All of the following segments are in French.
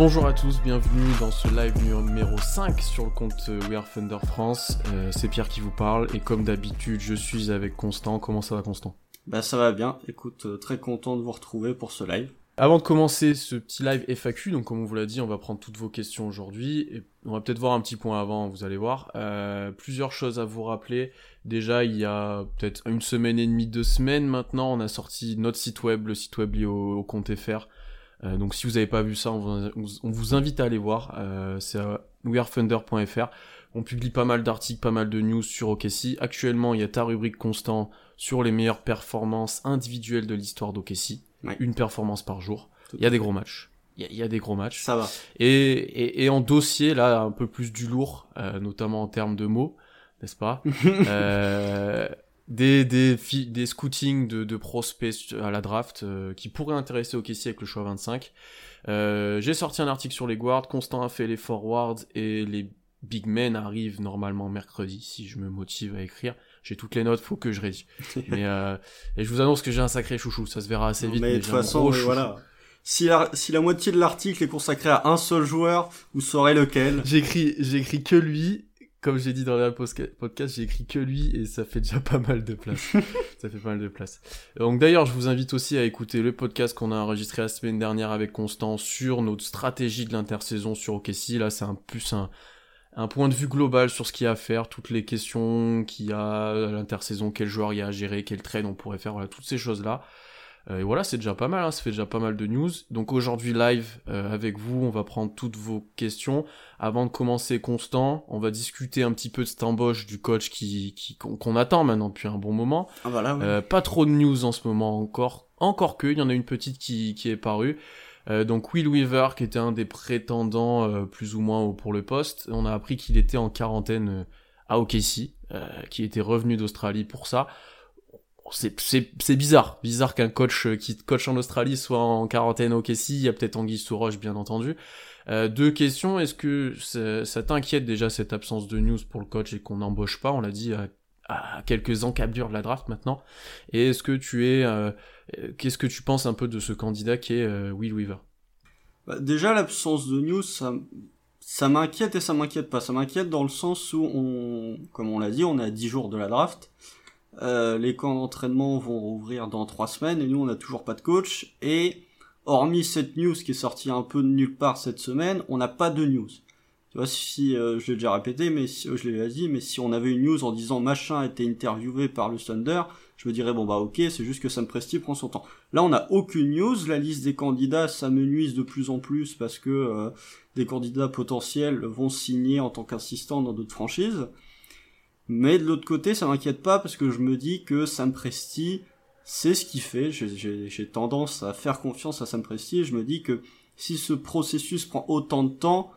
Bonjour à tous, bienvenue dans ce live numéro 5 sur le compte We Are Thunder France. Euh, c'est Pierre qui vous parle et comme d'habitude, je suis avec Constant. Comment ça va Constant? Bah ça va bien. Écoute, euh, très content de vous retrouver pour ce live. Avant de commencer ce petit live FAQ, donc comme on vous l'a dit, on va prendre toutes vos questions aujourd'hui. Et on va peut-être voir un petit point avant, vous allez voir. Euh, plusieurs choses à vous rappeler. Déjà, il y a peut-être une semaine et demie, deux semaines maintenant, on a sorti notre site web, le site web lié au, compte FR. Euh, donc si vous n'avez pas vu ça, on vous, invite à aller voir. Euh, c'est wearefunder.fr. On publie pas mal d'articles, pas mal de news sur OKC. Actuellement, il y a ta rubrique constant sur les meilleures performances individuelles de l'histoire d'OKC une performance par jour. Il y a des gros matchs. Il y, a, des gros matchs. Ça va. Et, et, en dossier, là, un peu plus du lourd, euh, notamment en termes de mots, n'est-ce pas euh, Des, des, des scootings de, de prospects à la draft euh, qui pourraient intéresser au Kessie avec le choix 25. Euh, J'ai sorti un article sur les guards. Constant a fait les forwards et les big men arrivent normalement mercredi si je me motive à écrire j'ai toutes les notes, faut que je rédis. mais euh, et je vous annonce que j'ai un sacré chouchou, ça se verra assez vite. Mais, de toute façon, voilà. Si la, si la moitié de l'article est consacré à un seul joueur, vous saurez lequel. J'écris, j'écris que lui. Comme j'ai dit dans le podcast, j'ai écrit que lui et ça fait déjà pas mal de place. ça fait pas mal de place. Donc d'ailleurs, je vous invite aussi à écouter le podcast qu'on a enregistré la semaine dernière avec Constant sur notre stratégie de l'intersaison sur OKC. Là, c'est un plus un, un point de vue global sur ce qu'il y a à faire, toutes les questions qu'il y a à l'intersaison, quel joueur il y a à gérer, quel trade on pourrait faire, voilà, toutes ces choses-là. Euh, et voilà, c'est déjà pas mal, hein, ça fait déjà pas mal de news. Donc aujourd'hui live euh, avec vous, on va prendre toutes vos questions. Avant de commencer constant, on va discuter un petit peu de cette embauche du coach qui, qui qu'on attend maintenant depuis un bon moment. Ah, voilà, euh, pas trop de news en ce moment encore, encore que, il y en a une petite qui, qui est parue. Euh, donc Will Weaver, qui était un des prétendants euh, plus ou moins pour le poste, on a appris qu'il était en quarantaine à OKC, qui était revenu d'Australie pour ça. C'est bizarre, bizarre qu'un coach qui coach en Australie soit en quarantaine à OKC. Il y a peut-être Anguille sous roche, bien entendu. deux questions. Est-ce que ça, t'inquiète déjà cette absence de news pour le coach et qu'on n'embauche pas? On l'a dit à, à quelques encablures de la draft maintenant. Et est-ce que tu es euh, qu'est-ce que tu penses un peu de ce candidat qui est euh, Will Weaver? Bah, Déjà, l'absence de news, ça, ça m'inquiète et ça m'inquiète pas. Ça m'inquiète dans le sens où, on, comme on l'a dit, on à 10 jours de la draft. Euh, les camps d'entraînement vont rouvrir dans 3 semaines et nous, on n'a toujours pas de coach. Et hormis cette news qui est sortie un peu de nulle part cette semaine, on n'a pas de news. Tu vois, si je l'ai déjà répété, mais si, je l'ai dit, mais si on avait une news en disant machin a été interviewé par le Thunder, je me dirais bon bah ok, c'est juste que Sam Presti prend son temps. Là, on n'a aucune news. La liste des candidats, ça me nuise de plus en plus parce que euh, des candidats potentiels vont signer en tant qu'assistant dans d'autres franchises. Mais de l'autre côté, ça m'inquiète pas parce que je me dis que Sam Presti, c'est ce qu'il fait. J'ai tendance à faire confiance à Sam Presti et je me dis que si ce processus prend autant de temps,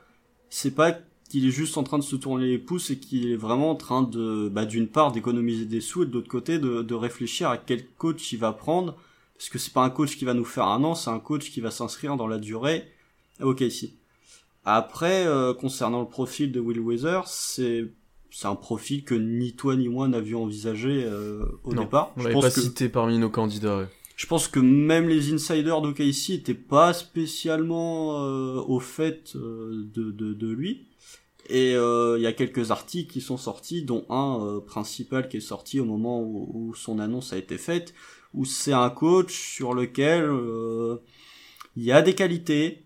c'est pas qu'il est juste en train de se tourner les pouces et qu'il est vraiment en train de, bah, d'une part, d'économiser des sous et de l'autre côté, de, réfléchir à quel coach il va prendre. Parce que c'est pas un coach qui va nous faire un an, c'est un coach qui va s'inscrire dans la durée. Ok, ici. Après, euh, concernant le profil de Will Weather, c'est c'est un profil que ni toi ni moi n'avions envisagé euh, au départ. On l'avait pas cité parmi nos candidats. Je pense que même les insiders d'OKC étaient pas spécialement euh, au fait de, de, de, lui. Et euh, il y a quelques articles qui sont sortis, dont un euh, principal qui est sorti au moment où, son annonce a été faite, où c'est un coach sur lequel euh, il y a des qualités,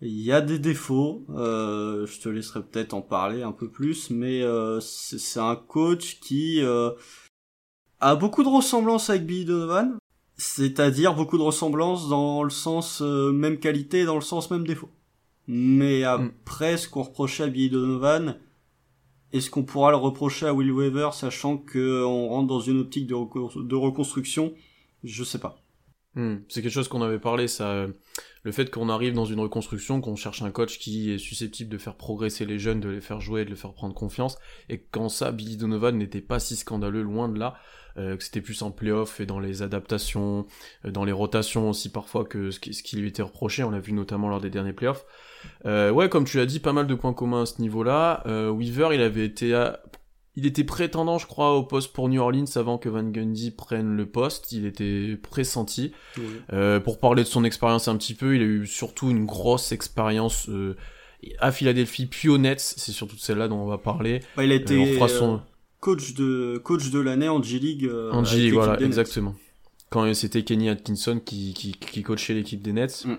il y a des défauts. je te laisserai peut-être en parler un peu plus, mais c'est un coach qui a beaucoup de ressemblances avec Billy Donovan, c'est-à-dire beaucoup de ressemblances dans le sens même qualité, dans le sens même défaut. Mais mm. après, ce qu'on reprochait à Billy Donovan, est-ce qu'on pourra le reprocher à Will Weaver, sachant qu'on rentre dans une optique de, reconstruction? Je sais pas. Mm. C'est quelque chose qu'on avait parlé, ça. Le fait qu'on arrive dans une reconstruction, qu'on cherche un coach qui est susceptible de faire progresser les jeunes, de les faire jouer, de les faire prendre confiance, et quand ça, Billy Donovan n'était pas si scandaleux, loin de là. Euh, que c'était plus en playoff et dans les adaptations, euh, dans les rotations aussi parfois que ce qui, lui était reproché, on l'a vu notamment lors des derniers playoffs. Euh, ouais, comme tu l'as dit, pas mal de points communs à ce niveau-là. Euh, Weaver, il avait été il était prétendant, je crois, au poste pour New Orleans avant que Van Gundy prenne le poste. Il était pressenti. Euh, pour parler de son expérience un petit peu, il a eu surtout une grosse expérience euh, à Philadelphie, puis au Nets. C'est surtout celle-là dont on va parler. Bah, il a été coach de coach de l'année en G League. en G League, voilà, exactement. Quand c'était Kenny Atkinson qui, qui, qui coachait l'équipe des Nets. Mm.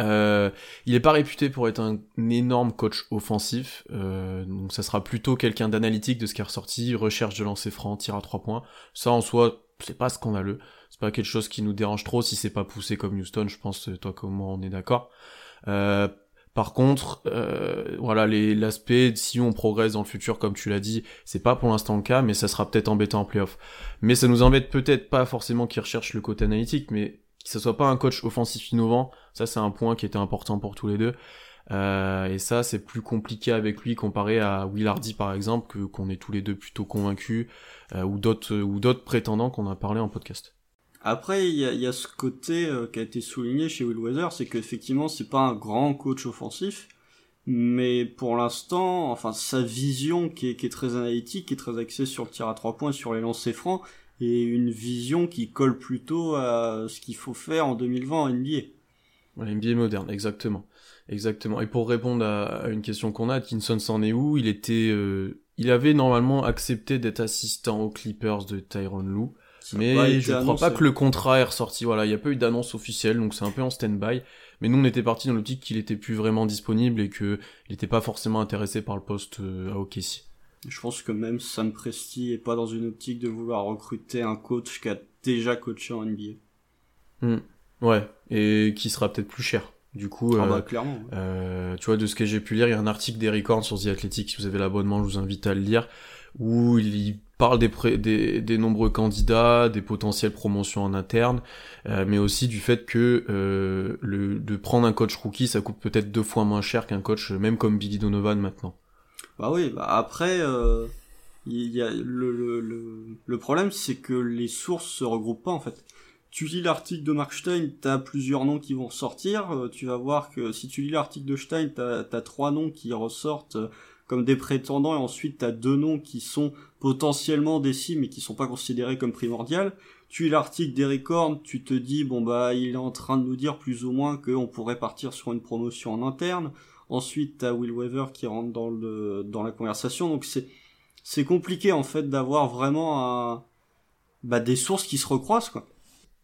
Euh, il est pas réputé pour être un, énorme coach offensif, euh, donc ça sera plutôt quelqu'un d'analytique de ce qui est ressorti, recherche de lancer franc, tir à trois points. Ça en soi, c'est pas scandaleux, c'est pas quelque chose qui nous dérange trop si c'est pas poussé comme Houston, je pense toi comme moi on est d'accord. Euh, par contre, euh, voilà, l'aspect si on progresse dans le futur, comme tu l'as dit, c'est pas pour l'instant le cas, mais ça sera peut-être embêtant en playoff. Mais ça nous embête peut-être pas forcément qu'ils recherchent le côté analytique, mais que ce soit pas un coach offensif innovant, ça c'est un point qui était important pour tous les deux. Euh, et ça c'est plus compliqué avec lui comparé à Will Hardy par exemple, que qu'on est tous les deux plutôt convaincus, euh, ou d'autres ou d'autres prétendants qu'on a parlé en podcast. Après, il y a, y a, ce côté euh, qui a été souligné chez Will Weather, c'est qu'effectivement, c'est pas un grand coach offensif, mais pour l'instant, enfin, sa vision qui est, qui est, très analytique, qui est très axée sur le tir à trois points, sur les lancers francs, et une vision qui colle plutôt à ce qu'il faut faire en 2020 en NBA. Ouais, NBA moderne, exactement. Exactement. Et pour répondre à, une question qu'on a, Atkinson s'en est où? Il était, euh, il avait normalement accepté d'être assistant aux Clippers de Tyron Lue, mais je crois pas que le contrat est ressorti. Voilà, il n'y a pas eu d'annonce officielle, donc c'est un peu en stand-by. Mais nous, on était parti dans l'optique qu'il était plus vraiment disponible et qu'il n'était pas forcément intéressé par le poste euh, à OKC. Je pense que même Sam Presti est pas dans une optique de vouloir recruter un coach qui a déjà coaché en NBA. Hmm. Ouais, et qui sera peut-être plus cher. Du coup, ah bah, euh, clairement. Euh, tu vois, de ce que j'ai pu lire, il y a un article d'Eric Horn sur The Athletic, si vous avez l'abonnement, je vous invite à le lire, où il parle des, des, des, nombreux candidats, des potentielles promotions en interne, euh, mais aussi du fait que euh, le, de prendre un coach rookie, ça coûte peut-être deux fois moins cher qu'un coach, même comme Billy Donovan maintenant. Bah oui, bah après, euh, il y a le, le, le, problème, c'est que les sources se regroupent pas en fait. Tu lis l'article de Mark Stein, t'as plusieurs noms qui vont sortir. Euh, tu vas voir que si tu lis l'article de Stein, t'as as trois noms qui ressortent euh, comme des prétendants, et ensuite t'as deux noms qui sont potentiellement des cibles mais qui sont pas considérés comme primordiales. Tu lis l'article d'Eric Horn, tu te dis bon bah il est en train de nous dire plus ou moins qu'on pourrait partir sur une promotion en interne. Ensuite, t'as Will Weaver qui rentre dans le dans la conversation. Donc c'est c'est compliqué en fait d'avoir vraiment bah, des sources qui se recroisent quoi.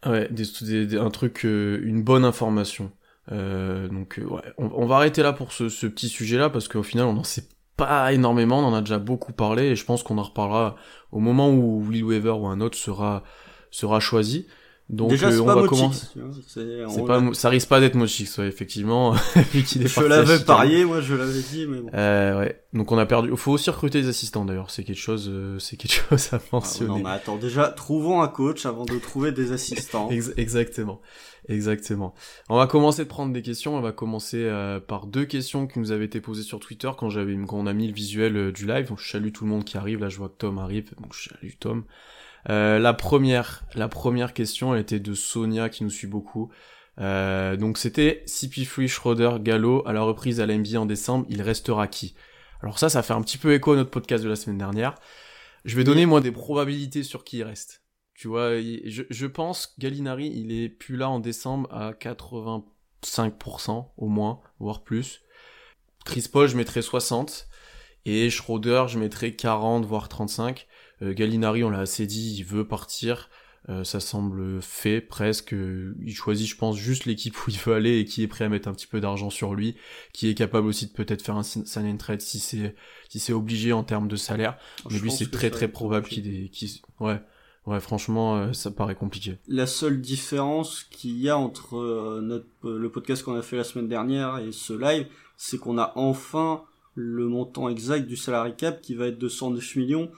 Ouais, un truc, euh, une bonne information. Euh, donc euh, ouais, on, va arrêter là pour ce, ce petit sujet-là parce qu'au final on n'en sait pas énormément, on en a déjà beaucoup parlé et je pense qu'on en reparlera au moment où Will Weaver ou un autre sera sera choisi. Donc Déjà, euh, on va commencer. C'est pas, ça risque pas d'être Mochix, ouais, effectivement. je l'avais parié, moi, je l'avais dit, mais bon. Euh, ouais. Donc on a perdu. Il faut aussi recruter des assistants d'ailleurs. C'est quelque chose, euh, c'est quelque chose à mentionner. Ah, non, mais attends. Déjà, trouvons un coach avant de trouver des assistants. Exactement, exactement. On va commencer de prendre des questions. On va commencer euh, par deux questions qui nous avaient été posées sur Twitter quand j'avais, quand on a mis le visuel du live. Donc je salue tout le monde qui arrive. Là, je vois que Tom arrive. Donc je salue Tom. Euh, la première, la première question, elle était de Sonia qui nous suit beaucoup. Euh, donc c'était CP3 Schroeder Gallo à la reprise à l'NBA en décembre, il restera qui? Alors ça, ça fait un petit peu écho à notre podcast de la semaine dernière. Je vais donner moi des probabilités sur qui il reste. Tu vois, je, je pense Gallinari, il est plus là en décembre à 85% au moins, voire plus. Chris Paul, je mettrais 60. Et Schroeder, je mettrais 40, voire 35. Euh, Gallinari, on l'a assez dit, il veut partir. Euh, ça semble fait presque. Il choisit, je pense, juste l'équipe où il veut aller et qui est prêt à mettre un petit peu d'argent sur lui, qui est capable aussi de peut-être faire un sign and trade si c'est si c'est obligé en termes de salaire. Mais lui, c'est très très probable qu'il qu ouais. Ouais, franchement, euh, ça paraît compliqué. La seule différence qu'il y a entre notre, le podcast qu'on a fait la semaine dernière et ce live, c'est qu'on a enfin le montant exact du salary cap qui va être de 109 millions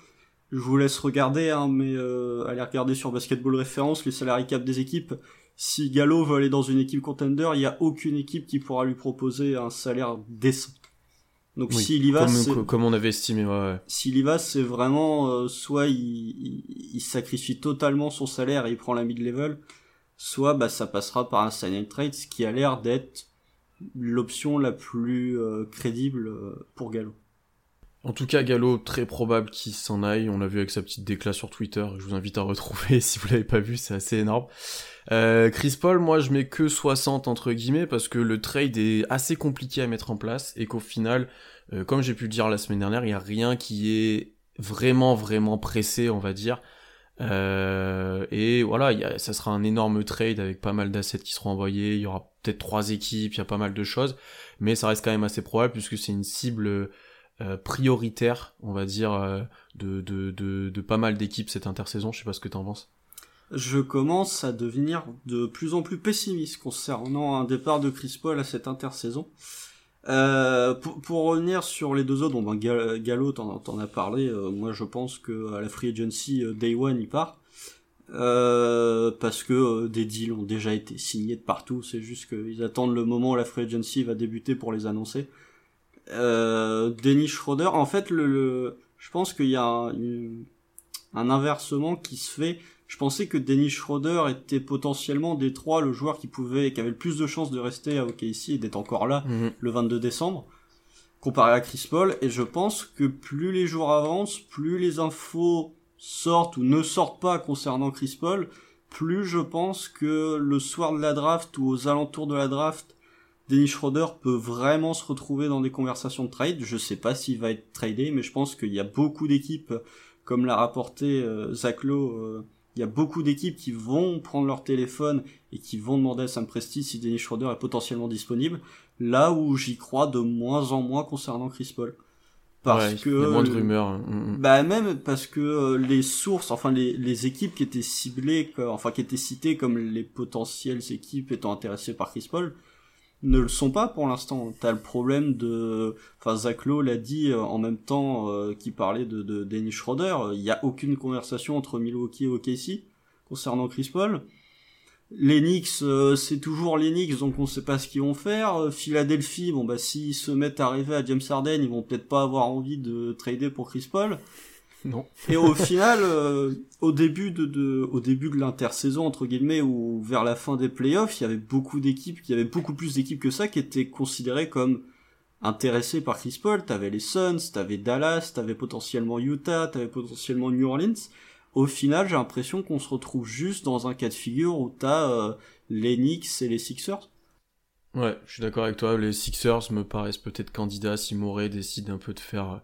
je vous laisse regarder, hein, mais euh, allez regarder sur Basketball Référence les salary cap des équipes. Si Gallo veut aller dans une équipe contender, il n'y a aucune équipe qui pourra lui proposer un salaire décent. Donc s'il y va, comme, comme, on avait estimé, ouais. S'il y va, c'est vraiment euh, soit il, il, sacrifie totalement son salaire et il prend la mid-level, soit bah ça passera par un sign and trade, ce qui a l'air d'être l'option la plus euh, crédible euh, pour Gallo. En tout cas, Gallo, très probable qu'il s'en aille. On l'a vu avec sa petite déclat sur Twitter. Je vous invite à retrouver si vous l'avez pas vu, c'est assez énorme. Euh, Chris Paul, moi je mets que 60 entre guillemets parce que le trade est assez compliqué à mettre en place et qu'au final, euh, comme j'ai pu le dire la semaine dernière, il n'y a rien qui est vraiment vraiment pressé, on va dire. Euh, et voilà, ça sera un énorme trade avec pas mal d'assets qui seront envoyés. Il y aura peut-être trois équipes, il y a pas mal de choses, mais ça reste quand même assez probable puisque c'est une cible euh, prioritaire, on va dire, euh, de, pas mal d'équipes cette intersaison. Je sais pas ce que t'en penses. Je commence à devenir de plus en plus pessimiste concernant un départ de Chris Paul à cette intersaison. Euh, pour, revenir sur les deux autres, bon ben Gallo t'en, as parlé, moi je pense que à la free agency day one il part. Parce que des deals ont déjà été signés de partout, c'est juste qu'ils attendent le moment où la free agency va débuter pour les annoncer. Euh, Dennis Schroeder, en fait, le, je pense qu'il y a un, un, inversement qui se fait. Je pensais que Dennis Schroeder était potentiellement des trois le joueur qui pouvait, qui avait le plus de chances de rester à OKC et d'être encore là mhm. le 22 décembre, comparé à Chris Paul. Et je pense que plus les jours avancent, plus les infos sortent ou ne sortent pas concernant Chris Paul, plus je pense que le soir de la draft ou aux alentours de la draft, Dennis Schroeder peut vraiment se retrouver dans des conversations de trade. Je sais pas s'il va être tradé, mais je pense qu'il y a beaucoup d'équipes, comme l'a rapporté euh, Zach Lowe, euh, il y a beaucoup d'équipes qui vont prendre leur téléphone et qui vont demander à Sam Presti si Dennis Schroeder est potentiellement disponible. Là où j'y crois de moins en moins concernant Chris Paul. Parce que il y a moins de rumeurs. Hein. Mm, mm. Bah même parce que euh, les sources, enfin les, les équipes qui étaient ciblées, enfin qui étaient citées comme les potentielles équipes étant intéressées par Chris Paul, ne le sont pas pour l'instant. T'as le problème de, enfin Zach Lowe l'a dit euh, en même temps euh, qu'il parlait de, de Dennis Schroeder. Il n'y a aucune conversation entre Milwaukee et OKC concernant Chris Paul. Knicks, euh, c'est toujours Knicks, donc on sait pas ce qu'ils vont faire. Philadelphie, bon bah s'ils se mettent à arriver à James Harden, ils vont peut-être pas avoir envie de trader pour Chris Paul. Non. Et au final, euh, au début de, de, au début de l'intersaison entre guillemets ou vers la fin des playoffs, il y avait beaucoup d'équipes, il y avait beaucoup plus d'équipes que ça qui étaient considérées comme intéressées par Chris Paul. T'avais les Suns, t'avais Dallas, t'avais potentiellement Utah, t'avais potentiellement New Orleans. Au final, j'ai l'impression qu'on se retrouve juste dans un cas de figure où t'as euh, les Knicks et les Sixers. Ouais, je suis d'accord avec toi. Les Sixers me paraissent peut-être candidats si Morey décide un peu de faire euh,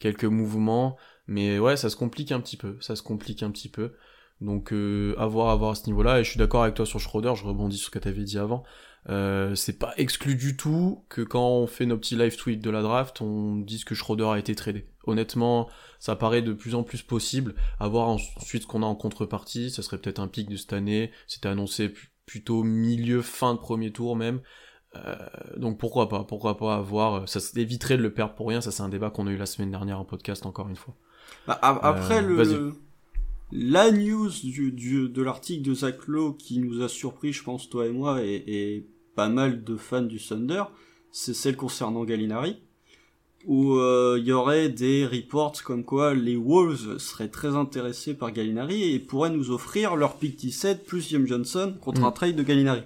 quelques mouvements. Mais ouais, ça se complique un petit peu, ça se complique un petit peu. Donc euh, à voir, à ce niveau-là. Et je suis d'accord avec toi sur Schroeder, je rebondis sur ce que tu avais dit avant. Euh, c'est pas exclu du tout que quand on fait nos petits live tweets de la draft, on dise que Schroeder a été tradé. Honnêtement, ça paraît de plus en plus possible. À voir ensuite ce qu'on a en contrepartie. Ça serait peut-être un pic de cette année. C'était annoncé plutôt milieu, fin de premier tour même. Euh, donc pourquoi pas, pourquoi pas avoir, ça éviterait de le perdre pour rien, ça c'est un débat qu'on a eu la semaine dernière en podcast encore une fois. Bah, après, euh, le, la news du, du de l'article de Zach Lowe qui nous a surpris, je pense, toi et moi, et, et pas mal de fans du Thunder, c'est celle concernant Gallinari, où euh, il y aurait des reports comme quoi les Wolves seraient très intéressés par Gallinari et pourraient nous offrir leur pick 17 plus James Johnson contre mm. un trade de Gallinari.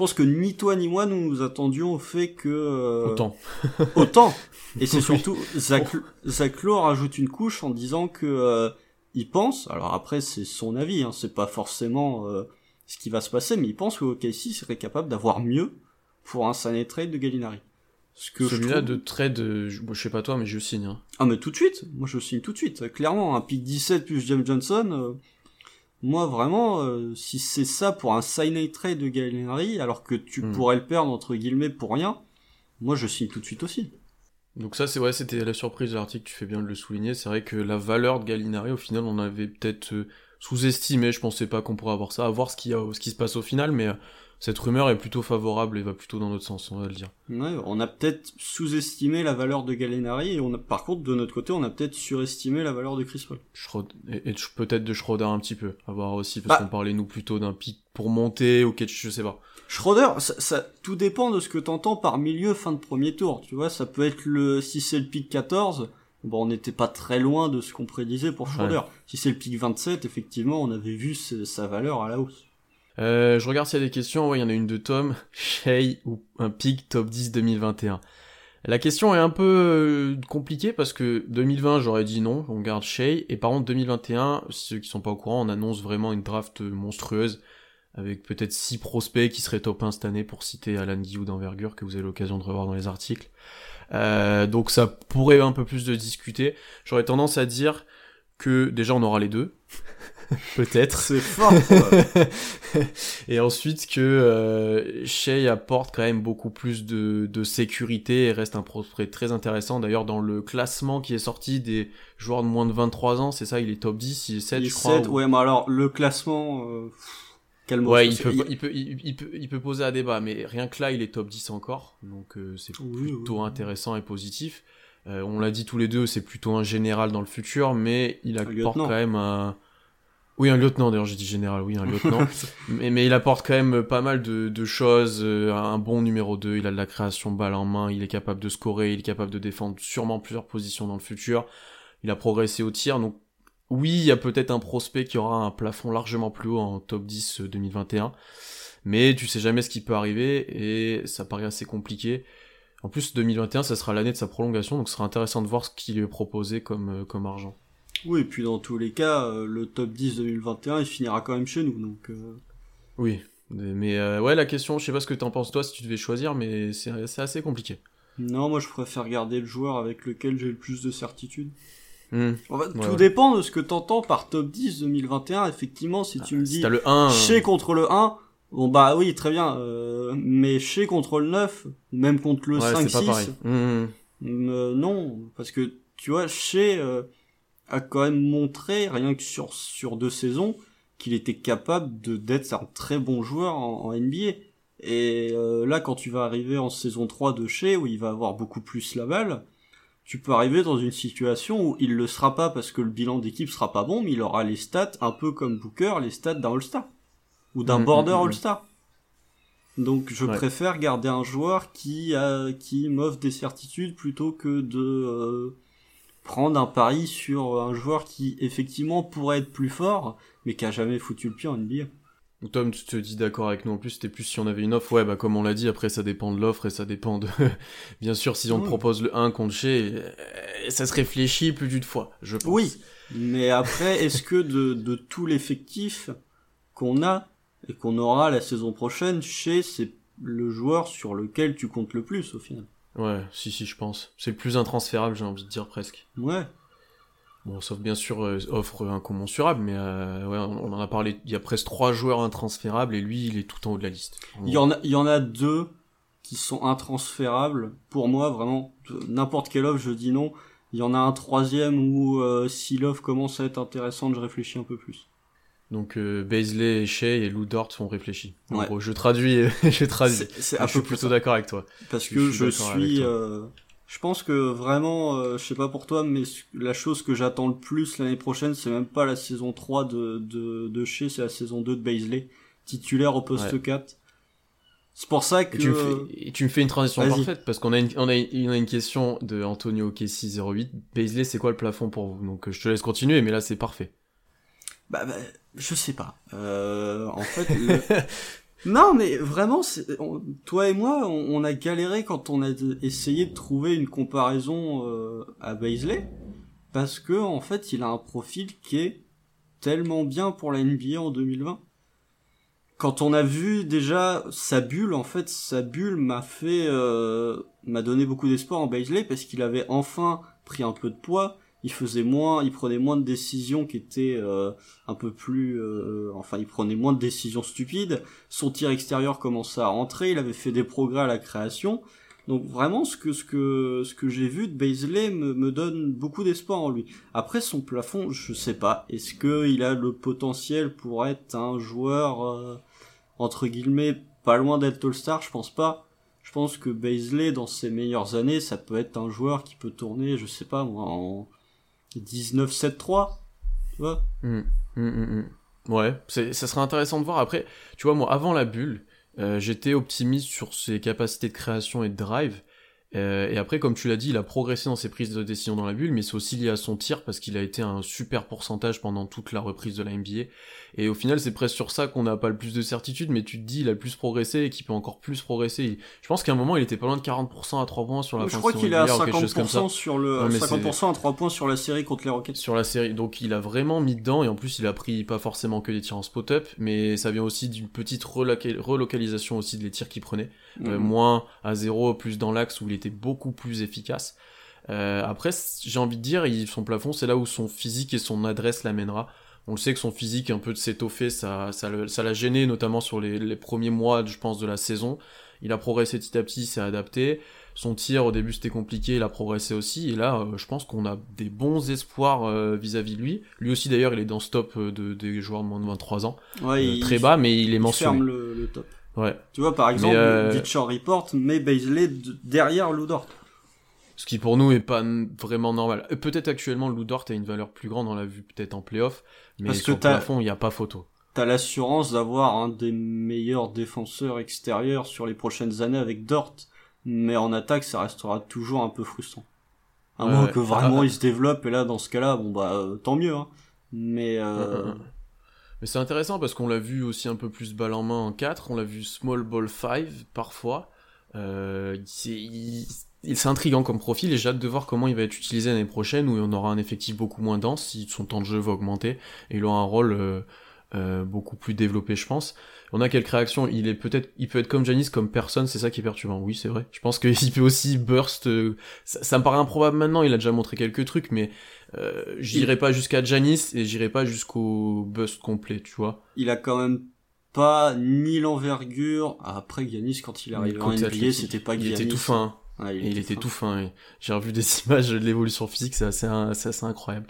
Je pense que ni toi ni moi nous nous attendions au fait que euh, autant autant et c'est surtout Zach, Zach Lowe rajoute une couche en disant que euh, il pense, alors après c'est son avis, hein, c'est pas forcément euh, ce qui va se passer, mais il pense que OKC serait capable d'avoir mieux pour un signé trade de Gallinari. Ce que Celui-là de trade, je, je sais pas toi, mais je signe. Hein. Ah mais tout de suite, moi je signe tout de suite. Clairement, un pick 17 plus James Johnson, moi vraiment, si c'est ça pour un signé trade de Gallinari, alors que tu hmm. pourrais le perdre entre guillemets pour rien, moi je signe tout de suite aussi. Donc ça, c'est ouais, c'était la surprise de l'article, tu fais bien de le souligner. C'est vrai que la valeur de Gallinari, au final, on avait peut-être euh, sous-estimé, je pensais pas qu'on pourrait avoir ça, à voir ce qui, a, ce qui se passe au final, mais euh, cette rumeur est plutôt favorable et va plutôt dans notre sens, on va le dire. Ouais, on a peut-être sous-estimé la valeur de Gallinari, et on a, par contre, de notre côté, on a peut-être surestimé la valeur de Chris Paul. Et, peut-être de Schroeder un petit peu, à voir aussi, parce bah qu'on parlait nous plutôt d'un pic pour monter, ou quelque je sais pas. Schroeder, ça, tout dépend de ce que t'entends par milieu fin de premier tour. Tu vois, ça peut être le si c'est le pic 14, bon on n'était pas très loin de ce qu'on prédisait pour Schroeder. Si c'est le pic 27, effectivement, on avait vu sa valeur à la hausse. Euh, je regarde s'il y a des questions. Ouais, il y en a une de Tom. Shay ou un pic top 10 2021. La question est un peu euh, compliquée parce que 2020, j'aurais dit non, on garde Shea. Et par contre, 2021, ceux qui sont pas au courant, on annonce vraiment une draft monstrueuse avec peut-être 6 prospects qui seraient top 1 cette année pour citer Alan Guillou d'envergure que vous avez l'occasion de revoir dans les articles. Euh, donc ça pourrait un peu plus de discuter. J'aurais tendance à dire que déjà on aura les deux. peut-être. C'est fort. et ensuite que euh, Shea apporte quand même beaucoup plus de, de sécurité et reste un prospect très intéressant. D'ailleurs, dans le classement qui est sorti des joueurs de moins de 23 ans, c'est ça, il est top 10, il est 7, je crois. 7, ouais, mais alors le classement. Euh, ouais, il peut, il... peut, il, peut, il peut poser à débat, mais rien que là, il est top 10 encore, donc euh, c'est plutôt intéressant et positif. Euh, on l'a dit tous les deux, c'est plutôt un général dans le futur, mais il apporte quand même un, oui, un lieutenant, d'ailleurs, j'ai dit général, oui, un lieutenant. mais, mais, il apporte quand même pas mal de, de choses. Euh, un bon numéro 2, il a de la création balle en main, il est capable de scorer, il est capable de défendre sûrement plusieurs positions dans le futur. Il a progressé au tir, donc oui, il y a peut-être un prospect qui aura un plafond largement plus haut en top 10 2021. Euh, mais tu sais jamais ce qui peut arriver et ça paraît assez compliqué. En plus, 2021, ça sera l'année de sa prolongation, donc ce sera intéressant de voir ce qu'il lui est proposé comme, euh, comme argent. Oui, et puis dans tous les cas, euh, le top 10 2021, il finira quand même chez nous, donc... Euh. Oui, mais euh, ouais, la question, je sais pas ce que t'en penses toi si tu devais choisir, mais c'est assez compliqué. Non, moi je préfère garder le joueur avec lequel j'ai le plus de certitude. Hmm. tout dépend de ce que t'entends par top 10 2021. Effectivement, si tu me ah, dis le 1, chez contre le 1, bon bah oui, très bien. mais chez contre le 9, même contre le 5-6, hmm, hmm. non, parce que tu vois, chez a quand même montré, rien que sur, sur deux saisons, qu'il était capable de d'être un très bon joueur en, NBA. Et euh, là, quand tu vas arriver en saison 3 de chez, où il va avoir beaucoup plus la balle, tu peux arriver dans une situation où il le sera pas parce que le bilan d'équipe sera pas bon, mais il aura les stats un peu comme Booker, les stats d'un All-Star. Ou d'un mm, border mm, mm, All-Star. Donc je préfère garder un joueur qui a, qui m'offre des certitudes plutôt que de euh, prendre un pari sur un joueur qui effectivement pourrait être plus fort, mais qui a jamais foutu le pied en NBA. Tom, tu te dis d'accord avec nous. En plus, c'était plus si on avait une offre, ouais, bah comme on l'a dit, après ça dépend de l'offre et ça dépend de... Bien sûr, si on te propose le 1 contre chez, euh, ça se réfléchit plus d'une fois, je pense. Oui, mais après, est-ce que de, de tout l'effectif qu'on a et qu'on aura la saison prochaine, chez c'est le joueur sur lequel tu comptes le plus au final? Ouais, si, si, je pense. C'est le plus intransférable, j'ai envie de dire presque. Ouais. Bon, sauf bien sûr euh, offre incommensurable, mais euh, ouais, on, en a parlé. Il y a presque trois joueurs intransférables et lui, il est tout en haut de la liste. Il y en a, il y en a deux qui sont intransférables. Pour moi, vraiment, n'importe quelle offre, je dis non. Il y en a un troisième où euh, si l'offre commence à être intéressante, je réfléchis un peu plus. Donc euh, Baisley, Shea et Lou Dort sont réfléchis. Ouais. je traduis, je traduis. C'est, je suis plutôt d'accord avec toi. Parce que je suis, euh, je pense que vraiment, euh, je sais pas pour toi, mais la chose que j'attends le plus l'année prochaine, c'est même pas la saison 3 de de, de Shea, c'est la saison 2 de Baisley, titulaire au poste 4. C'est pour ça que. Et tu, me fais, et tu me fais une transition parfaite parce qu'on a une, on a une, une question de Antonio Kessi 08. Baisley, c'est quoi le plafond pour vous? Donc je te laisse continuer, mais là c'est parfait. Bah, bah, je sais pas. Euh, en fait, non, mais vraiment, toi et moi, on, a galéré quand on a essayé de trouver une comparaison euh, à Baisley, parce que en fait, il a un profil qui est tellement bien pour la NBA en 2020. Quand on a vu déjà sa bulle, en fait, sa bulle m'a fait, euh, m'a donné beaucoup d'espoir en Baisley parce qu'il avait enfin pris un peu de poids, il faisait moins, il prenait moins de décisions qui étaient euh, un peu plus, euh, enfin, il prenait moins de décisions stupides. Son tir extérieur commençait à rentrer, il avait fait des progrès à la création. Donc vraiment, ce que ce que ce que j'ai vu de Baisley me, me donne beaucoup d'espoir en lui. Après son plafond, je sais pas. Est-ce que il a le potentiel pour être un joueur euh, entre guillemets pas loin d'être All-Star? Je pense pas. Je pense que Baisley, dans ses meilleures années, ça peut être un joueur qui peut tourner, je sais pas moi, en 19-7-3, tu vois mmh, mmh, mmh, Ouais, ça serait intéressant de voir. Après, tu vois, moi, avant la bulle, euh, j'étais optimiste sur ses capacités de création et de drive. Euh, et après, comme tu l'as dit, il a progressé dans ses prises de décision dans la bulle, mais c'est aussi lié à son tir parce qu'il a été un super pourcentage pendant toute la reprise de la NBA. Et au final, c'est presque sur ça qu'on n'a pas le plus de certitude, mais tu te dis, il a le plus progressé et qu'il peut encore plus progresser. Je pense qu'à un moment, il était pas loin de 40% à 3 points sur la Je crois qu'il est à 50% sur le, mais 50% à 3 points sur la série contre les Rockets. sur la série. Donc il a vraiment mis dedans et en plus il a pris pas forcément que des tirs en spot-up, mais ça vient aussi d'une petite reloca- relocalisation aussi de les tirs qu'il prenait. Euh, Mhm. moins à zéro, plus dans l'axe où il était beaucoup plus efficace. Euh, après, j'ai envie de dire, il- son plafond, c'est là où son physique et son adresse l'amènera. On le sait que son physique, un peu de s'étoffer, ça, ça, le- ça l'a gêné, notamment sur les, les premiers mois, je pense, de la saison. Il a progressé petit à petit, il s'est adapté. Son tir, au début, c'était compliqué, il a progressé aussi. Et là, euh, je pense qu'on a des bons espoirs euh, vis-à-vis de lui. Lui aussi, d'ailleurs, il est dans ce top euh, de, des joueurs de moins de 23 ans. Ouais, Euh, il, très bas, mais il est il mentionné. ferme le, le top. Ouais. Tu vois, par exemple, euh, Bleacher Report met Baisley derrière Lou Dort. Ce qui pour nous est pas vraiment normal. Euh, Peut-être actuellement Lou Dort a une valeur plus grande, on l'a vu peut-être en playoff, mais Parce que sur le t'as- plafond, il n'y a pas photo. T'as l'assurance d'avoir un des meilleurs défenseurs extérieurs sur les prochaines années avec Dort, mais en attaque, ça restera toujours un peu frustrant. À Ouais, moins ouais. que vraiment Ah, il se développe, et là, dans ce cas-là, bon bah, euh, tant mieux, hein. Mais, euh, Mm, mm, mm. Mais c'est intéressant parce qu'on l'a vu aussi un peu plus balle en main en 4, on l'a vu small ball 5 parfois. Euh, c'est il- c'est intriguant comme profil et j'ai hâte de voir comment il va être utilisé l'année prochaine où on aura un effectif beaucoup moins dense, si son temps de jeu va augmenter et il aura un rôle euh, euh, beaucoup plus développé, je pense. On a quelques réactions. Il est peut-être, il peut être comme Janis, comme personne. C'est ça qui est perturbant. Oui, c'est vrai. Je pense qu'il peut aussi burst. euh, ça, ça me paraît improbable maintenant. Il a déjà montré quelques trucs, mais euh, j'irai pas jusqu'à Janis et j'irai pas jusqu'au bust complet, tu vois. il a quand même pas ni l'envergure. Après, Giannis, quand il Le en NBA, c'était pas Il Giannis. était tout fin. hein. Il était tout fin. J'ai revu des images de l'évolution physique, c'est assez, assez incroyable.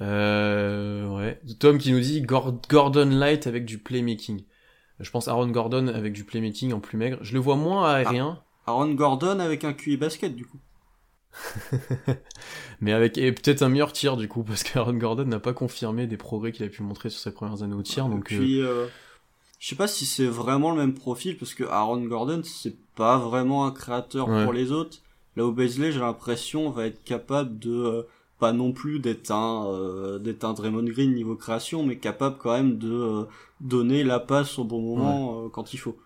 Euh, ouais. Tom qui nous dit Gor- Gordon Light avec du playmaking. Je pense Aaron Gordon avec du playmaking en plus maigre. Je le vois moins aérien, Aaron Gordon avec un QI basket, du coup. mais avec et peut-être un meilleur tir du coup, parce qu'Aaron Gordon n'a pas confirmé des progrès qu'il a pu montrer sur ses premières années au tir. Donc, Et puis, euh, je sais pas si c'est vraiment le même profil, parce que Aaron Gordon, c'est pas vraiment un créateur Ouais. pour les autres. Là où Beasley, j'ai l'impression, va être capable de, euh, pas non plus d'être un, euh, d'être un Draymond Green niveau création, mais capable quand même de euh, donner la passe au bon moment euh, quand il faut.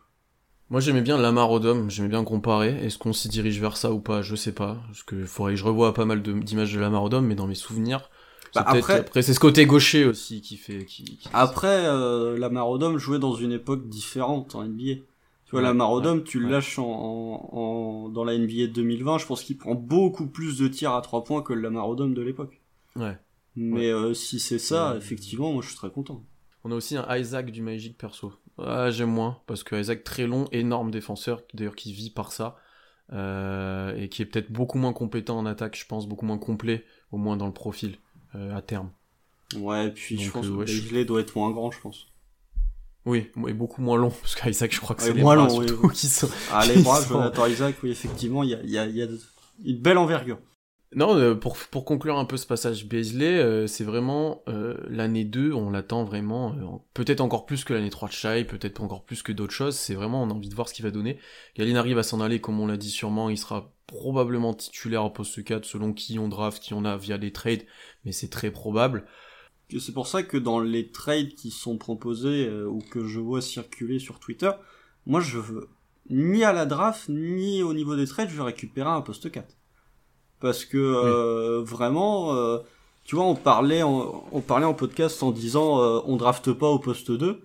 Moi j'aimais bien Lamar Odom, j'aimais bien comparer. Est-ce qu'on s'y dirige vers ça ou pas? Je sais pas. Parce que faudrait que je revoie pas mal de- d'images de Lamar Odom, mais dans mes souvenirs. Bah, après- après c'est ce côté gaucher aussi qui fait. Qui, qui- Après, euh, la Marodome jouait dans une époque différente en NBA. Tu vois, Ouais, la Marodome, tu le ouais. lâches en, en, en- dans la NBA 2020, je pense qu'il prend beaucoup plus de tirs à trois points que le Marodome de l'époque. Ouais. Mais euh, si c'est ça, effectivement, moi je suis très content. On a aussi un Isaac du Magic perso. Ah, j'aime moins, parce que Isaac très long, énorme défenseur, d'ailleurs qui vit par ça, euh, et qui est peut-être beaucoup moins compétent en attaque, je pense, beaucoup moins complet, au moins dans le profil, euh, à terme. Ouais, et puis je pense que Beasley doit être moins grand, je pense. Oui, et beaucoup moins long, parce qu'Isaac, je crois que c'est les moins bras long, surtout oui. qui sont... Ah, les bras, sont- Jonathan Isaac, oui, effectivement, il y a, y, a, y a une belle envergure. Non, euh, pour, pour conclure un peu ce passage Beasley, euh, c'est vraiment euh, l'année 2, on l'attend vraiment, euh, peut-être encore plus que l'année 3 de Shai, peut-être encore plus que d'autres choses, c'est vraiment, on a envie de voir ce qu'il va donner. Gallinari va s'en aller, comme on l'a dit sûrement, il sera probablement titulaire au poste 4 selon qui on draft, qui on a via les trades, mais c'est très probable. C'est pour ça que dans les trades qui sont proposés euh, ou que je vois circuler sur Twitter, moi je veux ni à la draft ni au niveau des trades, je récupérer un poste 4. Parce que euh, vraiment, euh, tu vois, on parlait en, on parlait en podcast en disant euh, on drafte pas au poste 2.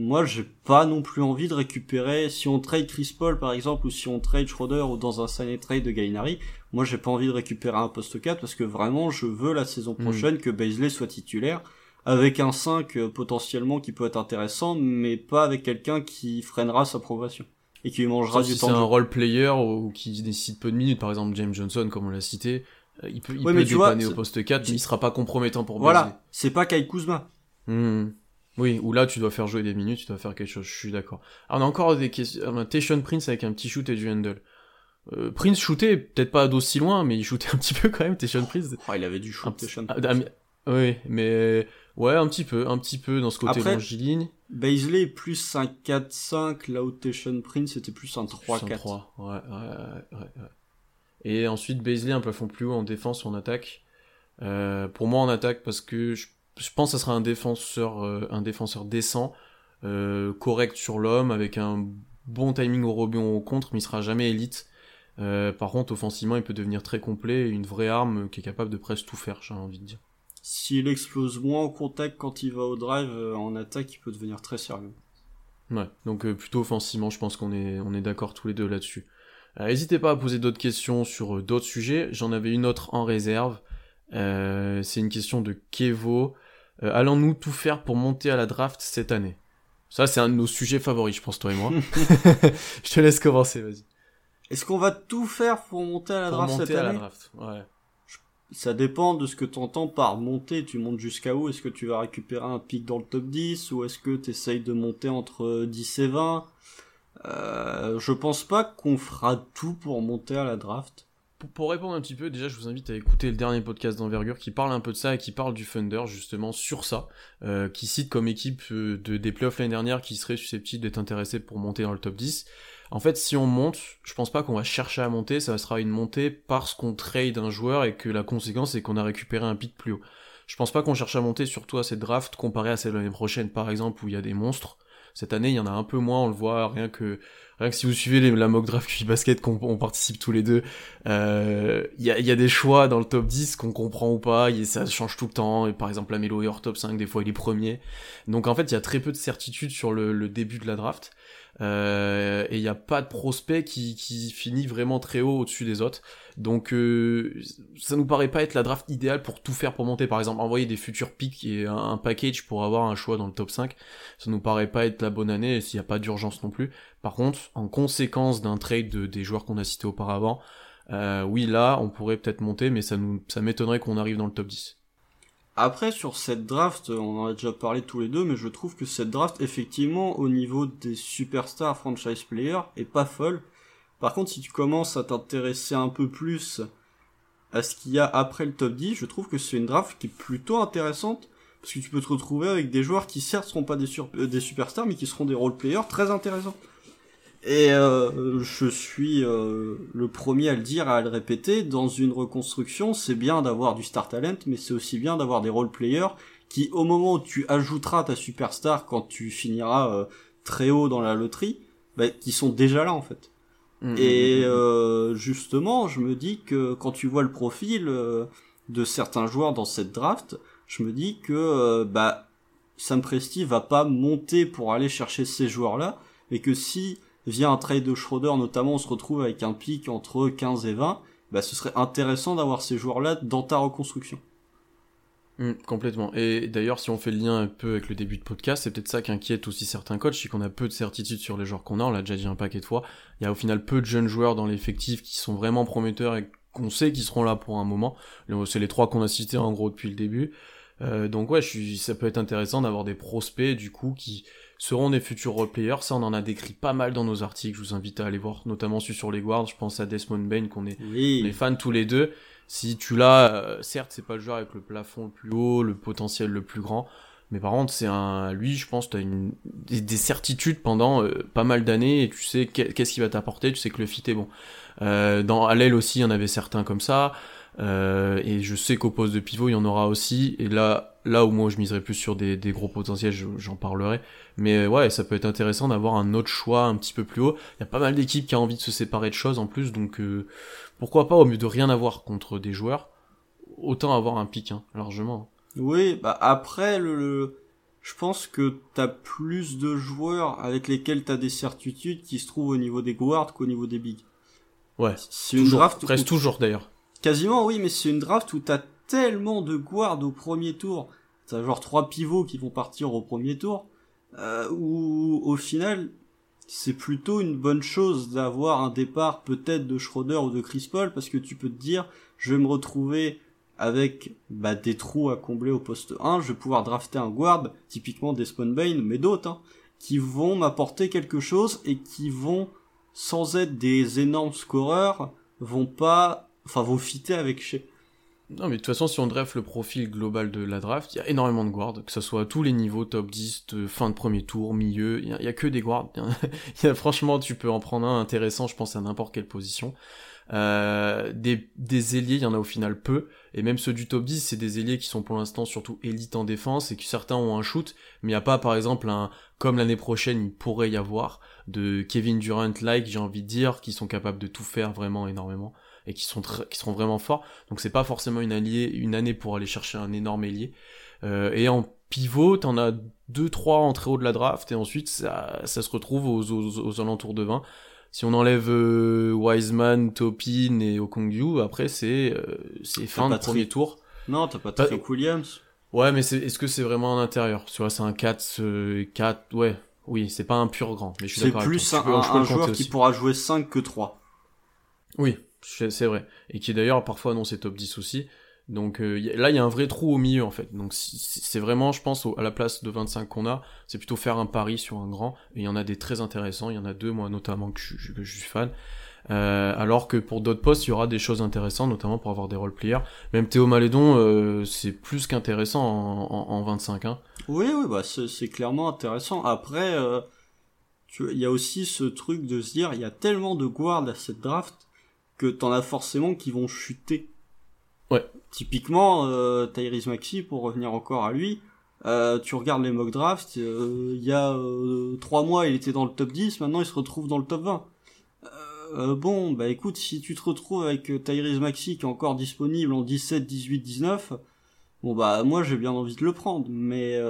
Moi, j'ai pas non plus envie de récupérer si on trade Chris Paul par exemple ou si on trade Schroeder ou dans un sign trade de Gallinari. Moi, j'ai pas envie de récupérer un poste 4 parce que vraiment, je veux la saison Mm. prochaine que Baisley soit titulaire avec un 5 euh, potentiellement qui peut être intéressant, mais pas avec quelqu'un qui freinera sa progression et qui mangera Sauf du si temps. c'est un role player ou qui décide peu de minutes, par exemple James Johnson, comme on l'a cité, euh, il peut, il Ouais, peut tu vois, dépanner au poste 4, mais il sera pas compromettant pour Beasley. Voilà, c'est pas Kai Kuzma. Hmm. Oui, ou là tu dois faire jouer des minutes, tu dois faire quelque chose, je suis d'accord. Alors, on a encore des questions. On a Tayshaun Prince avec un petit shoot et du handle. Euh, Prince shootait, peut-être pas d'aussi loin, mais il shootait un petit peu quand même, Tayshaun Prince. Oh, il avait du shoot, Tayshaun ah, Prince. ah, Oui, mais ouais, un petit peu, un petit peu dans ce côté Après- longiligne. Baisley est plus un 4-5, là où Tayshaun Prince était plus un Plus un 3-4. 3. Ouais, ouais, ouais, ouais, ouais. Et ensuite, Baisley, un plafond plus haut en défense ou en attaque. Euh, pour moi, en attaque, parce que je, pense que ça sera un défenseur, euh, un défenseur décent, euh, correct sur l'homme, avec un bon timing au rebond au contre, mais il sera jamais élite. par contre, offensivement, il peut devenir très complet, une vraie arme qui est capable de presque tout faire, j'ai envie de dire. S'il explose moins au contact quand il va au drive, en attaque, il peut devenir très sérieux. Ouais, donc plutôt offensivement, je pense qu'on est, on est d'accord tous les deux là-dessus. N'hésitez pas à poser d'autres questions sur d'autres sujets. J'en avais une autre en réserve. Euh, c'est une question de Kevo. Euh, allons-nous tout faire pour monter à la draft cette année? Ça, c'est un de nos sujets favoris, je pense, toi et moi. je te laisse commencer, vas-y. Est-ce qu'on va tout faire pour monter à la draft cette année à la draft, ouais. Ça dépend de ce que tu entends par monter. Tu montes jusqu'à où? Est-ce que tu vas récupérer un pic dans le top 10 ou est-ce que tu essayes de monter entre 10 et 20 euh, Je pense pas qu'on fera tout pour monter à la draft pour, répondre un petit peu, déjà, je vous invite à écouter le dernier podcast d'envergure qui parle un peu de ça et qui parle du Thunder justement sur ça, euh, qui cite comme équipe euh, de, des playoffs l'année dernière qui serait susceptible d'être intéressé pour monter dans le top 10. En fait, si on monte, je pense pas qu'on va chercher à monter, ça sera une montée parce qu'on trade un joueur et que la conséquence c'est qu'on a récupéré un pic plus haut. Je pense pas qu'on cherche à monter, surtout à cette draft, comparé à celle de l'année prochaine par exemple où il y a des monstres. Cette année, il y en a un peu moins, on le voit, rien que rien que si vous suivez la mock draft QI Basket qu'on participe tous les deux, euh, il y, a, y, a, des choix dans le top 10 qu'on comprend ou pas, et ça change tout le temps, par exemple la Melo est hors top 5, des fois il est premier. Donc en fait il y a très peu de certitude sur le début de la draft. Euh, et il n'y a pas de prospect qui, finit vraiment très haut au-dessus des autres. Donc euh, ça nous paraît pas être la draft idéale pour tout faire pour monter. Par exemple, envoyer des futurs picks et un, package pour avoir un choix dans le top 5, ça nous paraît pas être la bonne année s'il n'y a pas d'urgence non plus. Par contre, en conséquence d'un trade de, des joueurs qu'on a cités auparavant, euh, oui là on pourrait peut-être monter, mais ça ça m'étonnerait qu'on arrive dans le top 10. Après, sur cette draft, on en a déjà parlé tous les deux, mais je trouve que cette draft, effectivement, au niveau des superstars franchise players, est pas folle. Par contre, si tu commences à t'intéresser un peu plus à ce qu'il y a après le top 10, je trouve que c'est une draft qui est plutôt intéressante, parce que tu peux te retrouver avec des joueurs qui certes seront pas des, euh, des superstars, mais qui seront des role players très intéressants. Et euh, je suis euh, le premier à le dire, à le répéter, dans une reconstruction, c'est bien d'avoir du star talent, mais c'est aussi bien d'avoir des role players qui, au moment où tu ajouteras ta superstar, quand tu finiras euh, très haut dans la loterie, bah, qui sont déjà là en fait. Mmh, Et mmh, mmh, justement, je me dis que quand tu vois le profil de certains joueurs dans cette draft, je me dis que bah Sam Presti va pas monter pour aller chercher ces joueurs-là, et que si via un trade de Schroeder notamment, on se retrouve avec un pic entre 15 et 20, bah, ce serait intéressant d'avoir ces joueurs-là dans ta reconstruction. Mmh, complètement. Et d'ailleurs, si on fait le lien un peu avec le début de podcast, c'est peut-être ça qui inquiète aussi certains coachs, c'est qu'on a peu de certitude sur les joueurs qu'on a, on l'a déjà dit un paquet de fois. Il y a au final peu de jeunes joueurs dans l'effectif qui sont vraiment prometteurs et qu'on sait qu'ils seront là pour un moment. C'est les trois qu'on a cités en gros depuis le début. Euh, donc ouais, ça peut être intéressant d'avoir des prospects du coup qui seront des futurs role-players. Ça, on en a décrit pas mal dans nos articles. Je vous invite à aller voir, notamment celui sur les guards. Je pense à Desmond Bain, qu'on est, les fans tous les deux. Si tu l'as, euh, certes, c'est pas le joueur avec le plafond le plus haut, le potentiel le plus grand. Mais par contre, c'est un, lui, je pense, t'as une, des, certitudes pendant euh, pas mal d'années et tu sais qu'est-ce qu'il va t'apporter, tu sais que le fit est bon. Euh, dans l'aile aussi, il y en avait certains comme ça. Euh, et je sais qu'au poste de pivot, il y en aura aussi. Et là, là où moi je miserais plus sur des, des gros potentiels, j'en parlerai. Mais euh, ouais, ça peut être intéressant d'avoir un autre choix un petit peu plus haut. Il y a pas mal d'équipes qui ont envie de se séparer de choses en plus, donc euh, pourquoi pas au mieux de rien avoir contre des joueurs, autant avoir un pic, hein, largement. Oui, bah après le, je pense que t'as plus de joueurs avec lesquels t'as des certitudes qui se trouvent au niveau des guards qu'au niveau des bigs. Ouais. C'est une draft. Reste toujours d'ailleurs. Quasiment, oui, mais c'est une draft où t'as tellement de guards au premier tour. T'as genre trois pivots qui vont partir au premier tour. Euh, où au final, c'est plutôt une bonne chose d'avoir un départ peut-être de Schroeder ou de Chris Paul parce que tu peux te dire, je vais me retrouver avec bah, des trous à combler au poste 1, je vais pouvoir drafter un guard, typiquement des Bain, mais d'autres, hein, qui vont m'apporter quelque chose et qui vont, sans être des énormes scoreurs, vont pas enfin vont fitter avec chez Non, mais de toute façon, si on draft le profil global de la draft, il y a énormément de guards, que ce soit à tous les niveaux, top 10, fin de premier tour, milieu, il y, a, que des guards. Y a, franchement, tu peux en prendre un intéressant, je pense, à n'importe quelle position. Euh, des, des ailiers, il y en a au final peu, et même ceux du top 10, c'est des ailiers qui sont pour l'instant surtout élites en défense, et que certains ont un shoot, mais il n'y a pas, par exemple, un, comme l'année prochaine, il pourrait y avoir, de Kevin Durant-like, j'ai envie de dire, qui sont capables de tout faire vraiment énormément et qui sont qui seront vraiment forts. Donc c'est pas forcément une, alliée, une année pour aller chercher un énorme ailier. Euh, et en pivot, t'en as deux trois en très haut de la draft et ensuite ça, ça se retrouve aux, aux, alentours de 20. Si on enlève euh, Wiseman, Topin et Okongyu, après c'est euh, c'est fin de premier tour. Non, t'as pas Trick Williams. Ouais, mais c'est, est-ce que c'est vraiment un intérieur? Tu vois, c'est un 4, 4, ouais, oui, c'est pas un pur grand. Mais je suis c'est plus un, un joueur qui pourra jouer 5 que 3. Oui, c'est vrai. Et qui d'ailleurs parfois annoncé top 10 aussi. Donc euh, là, il y a un vrai trou au milieu en fait. Donc c'est vraiment, je pense, à la place de 25 qu'on a, c'est plutôt faire un pari sur un grand. Et il y en a des très intéressants. Il y en a deux, moi notamment, que je, suis fan. Euh, alors que pour d'autres postes, il y aura des choses intéressantes, notamment pour avoir des role players. Même Théo Malédon, euh, c'est plus qu'intéressant en, en, 25. Hein. Oui, oui, bah c'est clairement intéressant. Après, il y a aussi ce truc de se dire, il y a tellement de guards à cette draft que t'en as forcément qui vont chuter. Ouais. Typiquement, euh, Tyrese Maxi, pour revenir encore à lui, euh, tu regardes les mock drafts, euh, il y a euh, trois mois il était dans le top 10, maintenant il se retrouve dans le top 20. Euh, bon, bah écoute, si tu te retrouves avec Tyrese Maxi qui est encore disponible en 17, 18, 19, bon bah moi j'ai bien envie de le prendre, mais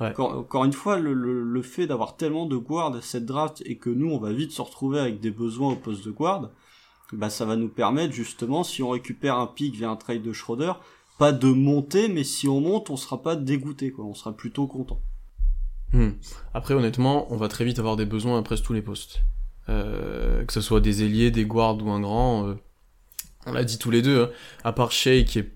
encore, encore, une fois, le, le, le fait d'avoir tellement de guards à cette draft et que nous on va vite se retrouver avec des besoins au poste de guard, bah ça va nous permettre justement, si on récupère un pic via un trade de Schroeder, pas de monter, mais si on monte, on sera pas dégoûté, quoi. On sera plutôt content. Hmm. Après, honnêtement, on va très vite avoir des besoins à presque tous les postes. Euh, que ce soit des ailiers, des guards ou un grand. Euh, on l'a dit tous les deux, hein. à part Shea qui est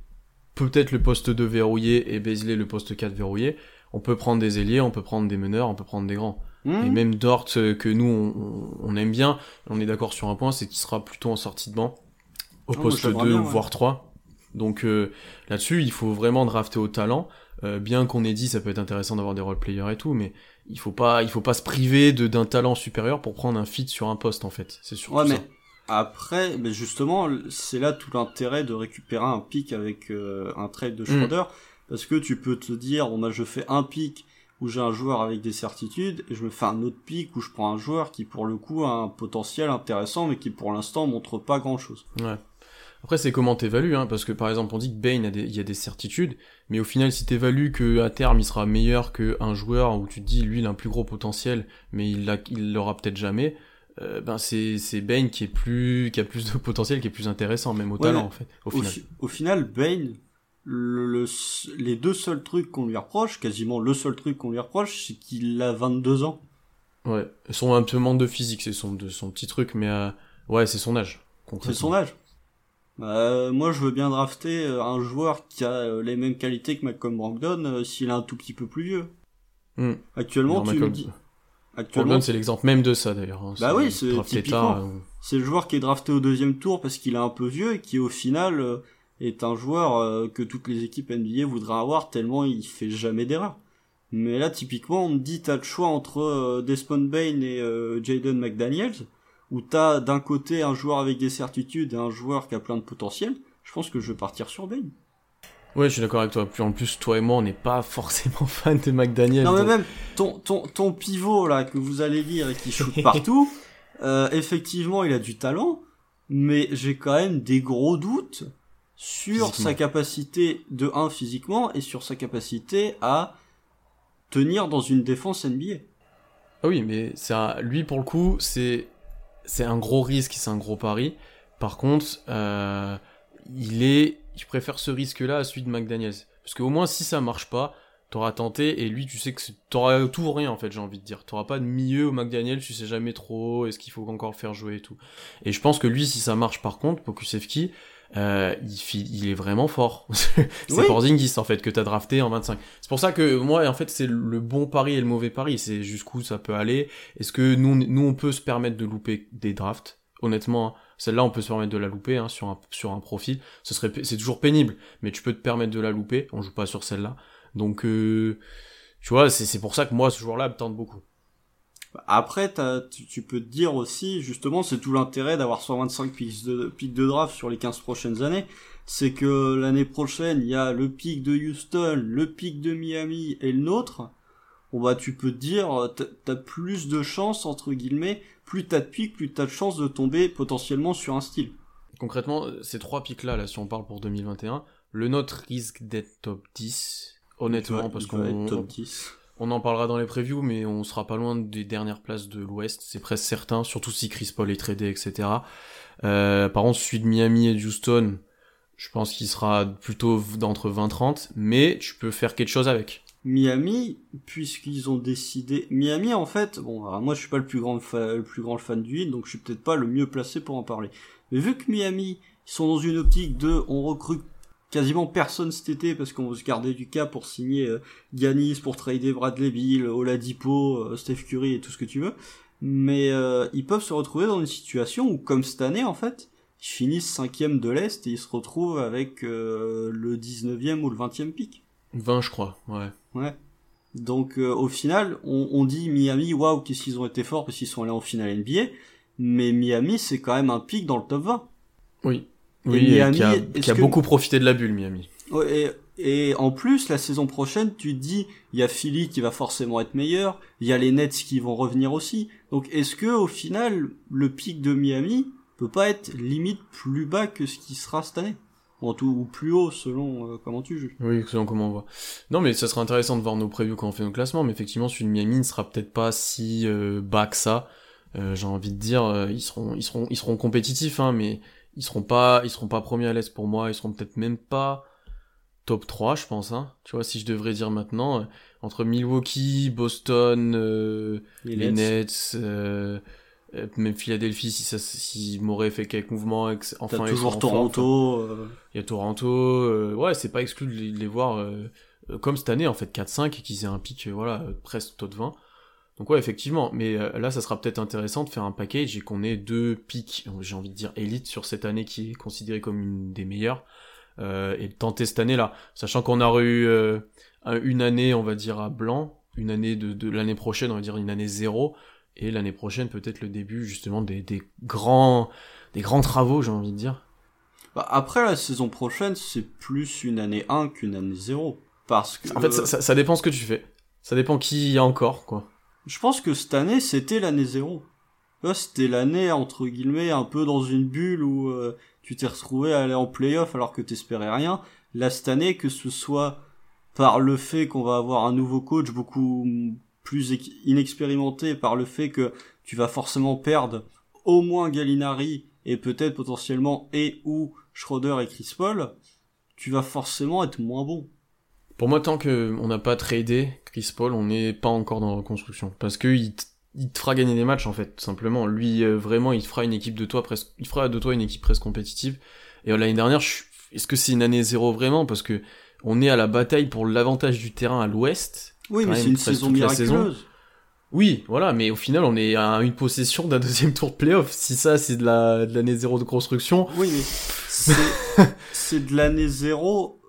peut-être le poste 2 verrouillé et Beasley le poste 4 verrouillé, on peut prendre des ailiers, on peut prendre des meneurs, on peut prendre des grands. Hmm. Et même Dort, euh, que nous, on, aime bien, on est d'accord sur un point, c'est qu'il sera plutôt en sortie de banc, au ah, poste 2 voire 3. Donc euh, là-dessus, il faut vraiment drafter au talent. Euh, bien qu'on ait dit, ça peut être intéressant d'avoir des role players et tout, mais il faut pas, il faut pas se priver de d'un talent supérieur pour prendre un fit sur un poste en fait. C'est sûr. Ouais, mais après, mais justement, c'est là tout l'intérêt de récupérer un pic avec un trade de hmm. Schroeder, parce que tu peux te dire, bon bah je fais un pic où j'ai un joueur avec des certitudes et je me fais un autre pic où je prends un joueur qui pour le coup a un potentiel intéressant mais qui pour l'instant montre pas grand chose. Ouais. Après c'est comment t'évalues hein, parce que par exemple on dit que Bane a des, il y a des certitudes mais au final si t'évalues que à terme il sera meilleur qu'un joueur où tu te dis lui il a un plus gros potentiel mais il l'a il l'aura peut-être jamais euh, ben c'est c'est Bane qui est plus qui a plus de potentiel qui est plus intéressant même au talent en fait au, final. au final Bane le, les deux seuls trucs qu'on lui reproche, quasiment le seul truc qu'on lui reproche, c'est qu'il a 22 ans. Ouais, son un peu manque de physique, c'est son, de, son petit truc, mais euh, ouais, c'est son âge. C'est son âge. Bah, moi, je veux bien drafter euh, un joueur qui a euh, les mêmes qualités que Malcolm Brogdon s'il est un tout petit peu plus vieux. Hmm. Actuellement, tu me dis. Actuellement, c'est l'exemple même de ça d'ailleurs. Hein. Bah oui, c'est typiquement. C'est le joueur qui est drafté au deuxième tour parce qu'il est un peu vieux et qui au final est un joueur euh, que toutes les équipes NBA voudraient avoir tellement il fait jamais d'erreur. Mais là, typiquement, on me dit t'as le choix entre euh, Desmond Bain et euh, Jaden McDaniels, où t'as d'un côté un joueur avec des certitudes et un joueur qui a plein de potentiel. Je pense que je vais partir sur Bain. Ouais, je suis d'accord avec toi. Puis en plus, toi et moi, on n'est pas forcément fan de McDaniels. Non, mais même ton, ton, ton pivot là que vous allez lire et qui shoot partout, effectivement, il a du talent, mais j'ai quand même des gros doutes sur sa capacité de 1 physiquement et sur sa capacité à tenir dans une défense NBA. Ah oui, mais ça, lui pour le coup, c'est c'est un gros risque, c'est un gros pari. Par contre, euh, il est, je préfère ce risque-là à celui de McDaniels, parce qu'au moins si ça marche pas, t'auras tenté et lui, tu sais que t'auras tout ou rien en fait, j'ai envie de dire. T'auras pas de milieu au McDaniels, tu sais jamais trop, est-ce qu'il faut encore le faire jouer et tout. Et je pense que lui, si ça marche par contre, Pokusevski, euh, il, il, est vraiment fort. c'est oui. Porzingis en fait que t'as drafté en 25. C'est pour ça que moi en fait c'est le bon pari et le mauvais pari, c'est jusqu'où ça peut aller. Est-ce que nous nous on peut se permettre de louper des drafts? Honnêtement, Celle-là, on peut se permettre de la louper hein, sur un sur un profil. Ce serait c'est toujours pénible, mais tu peux te permettre de la louper. On joue pas sur celle-là, donc euh, tu vois, c'est c'est pour ça que moi ce joueur-là me tente beaucoup. Après, tu, tu, peux te dire aussi, justement, c'est tout l'intérêt d'avoir 125 pics de, pics de draft sur les 15 prochaines années, c'est que l'année prochaine, il y a le pic de Houston, le pic de Miami et le nôtre. Bon bah tu peux te dire, t'as plus de chances, entre guillemets, plus t'as de pics, plus t'as de chances de tomber potentiellement sur un style. Concrètement, ces trois pics-là, là, si on parle pour 2021, le nôtre risque d'être top 10, honnêtement, parce qu'on... top 10 on en parlera dans les previews, mais on sera pas loin des dernières places de l'Ouest, c'est presque certain, surtout si Chris Paul est tradé, etc. Euh, par contre, celui de Miami et Houston, je pense qu'il sera plutôt d'entre 20-30, mais tu peux faire quelque chose avec. Miami, puisqu'ils ont décidé... Miami, en fait, bon, moi je suis pas le plus grand, le plus grand fan du hit, donc je suis peut-être pas le mieux placé pour en parler. Mais vu que Miami, ils sont dans une optique de on recrute quasiment personne cet été parce qu'on veut se garder du cas pour signer euh, pour trader Bradley Bill, Oladipo, euh, Steph Curry et tout ce que tu veux. Mais euh, ils peuvent se retrouver dans une situation où, comme cette année en fait, ils finissent cinquième de l'Est et ils se retrouvent avec euh, le 19e ou le 20e pic. 20 je crois, ouais. Ouais. Donc au final, on, on dit Miami, waouh, qu'est-ce qu'ils ont été forts parce qu'ils sont allés en finale NBA. Mais Miami, c'est quand même un pic dans le top 20. Oui, oui, Miami, qui a, beaucoup profité de la bulle, Miami. Et, et en plus, la saison prochaine, tu te dis, il y a Philly qui va forcément être meilleur, il y a les Nets qui vont revenir aussi. Donc, est-ce que au final, le pic de Miami peut pas être limite plus bas que ce qui sera cette année? En tout, ou plus haut selon euh, comment tu juges? Oui, selon comment on voit. Non, mais ça sera intéressant de voir nos previews quand on fait nos classements, mais effectivement, celui de Miami ne sera peut-être pas si euh, bas que ça. Euh, J'ai envie de dire, ils seront, ils seront, ils seront compétitifs, hein, mais ils seront pas, ils seront pas premiers à l'Est pour moi, ils seront peut-être même pas top 3, je pense, hein. Tu vois, si je devrais dire maintenant, euh, entre Milwaukee, Boston, euh, les, Nets, euh, même Philadelphie, si ça, si m'aurait fait quelques mouvements, enfin, toujours Toronto. Il y a Toronto, ouais, c'est pas exclu de les, voir comme cette année, en fait, 4-5 et qu'ils aient un pic, voilà, presque top 20. Donc ouais, effectivement, mais euh, là, ça sera peut-être intéressant de faire un package et qu'on ait deux pics, j'ai envie de dire élite sur cette année qui est considérée comme une des meilleures, euh, et de tenter cette année-là, sachant qu'on aura eu euh, une année, on va dire à blanc, une année de, l'année prochaine, on va dire une année zéro, et l'année prochaine peut-être le début justement des, grands des grands travaux, j'ai envie de dire. Bah, après la saison prochaine, c'est plus une année 1 qu'une année 0. Parce que... En fait, ça, ça, dépend ce que tu fais. Ça dépend qui y a encore, quoi. Je pense que cette année, c'était l'année zéro. C'était l'année, entre guillemets, un peu dans une bulle où euh, tu t'es retrouvé à aller en playoff alors que t'espérais rien. Là, cette année, que ce soit par le fait qu'on va avoir un nouveau coach beaucoup plus inexpérimenté, par le fait que tu vas forcément perdre au moins Gallinari et peut-être potentiellement et ou Schroeder et Chris Paul, tu vas forcément être moins bon. Pour moi, tant qu'on n'a pas tradé Chris Paul, on n'est pas encore dans la reconstruction. Parce que il, te fera gagner des matchs, en fait, tout simplement. Lui, euh, vraiment, il fera une équipe de toi presque, il fera de toi une équipe presque compétitive. Et euh, l'année dernière, est-ce que c'est une année zéro vraiment? Parce que on est à la bataille pour l'avantage du terrain à l'ouest. Oui, mais c'est une saison miraculeuse. Oui, voilà, mais au final, on est à une possession d'un deuxième tour de playoff. Si ça, c'est de l'année zéro de construction. Oui, mais c'est de l'année zéro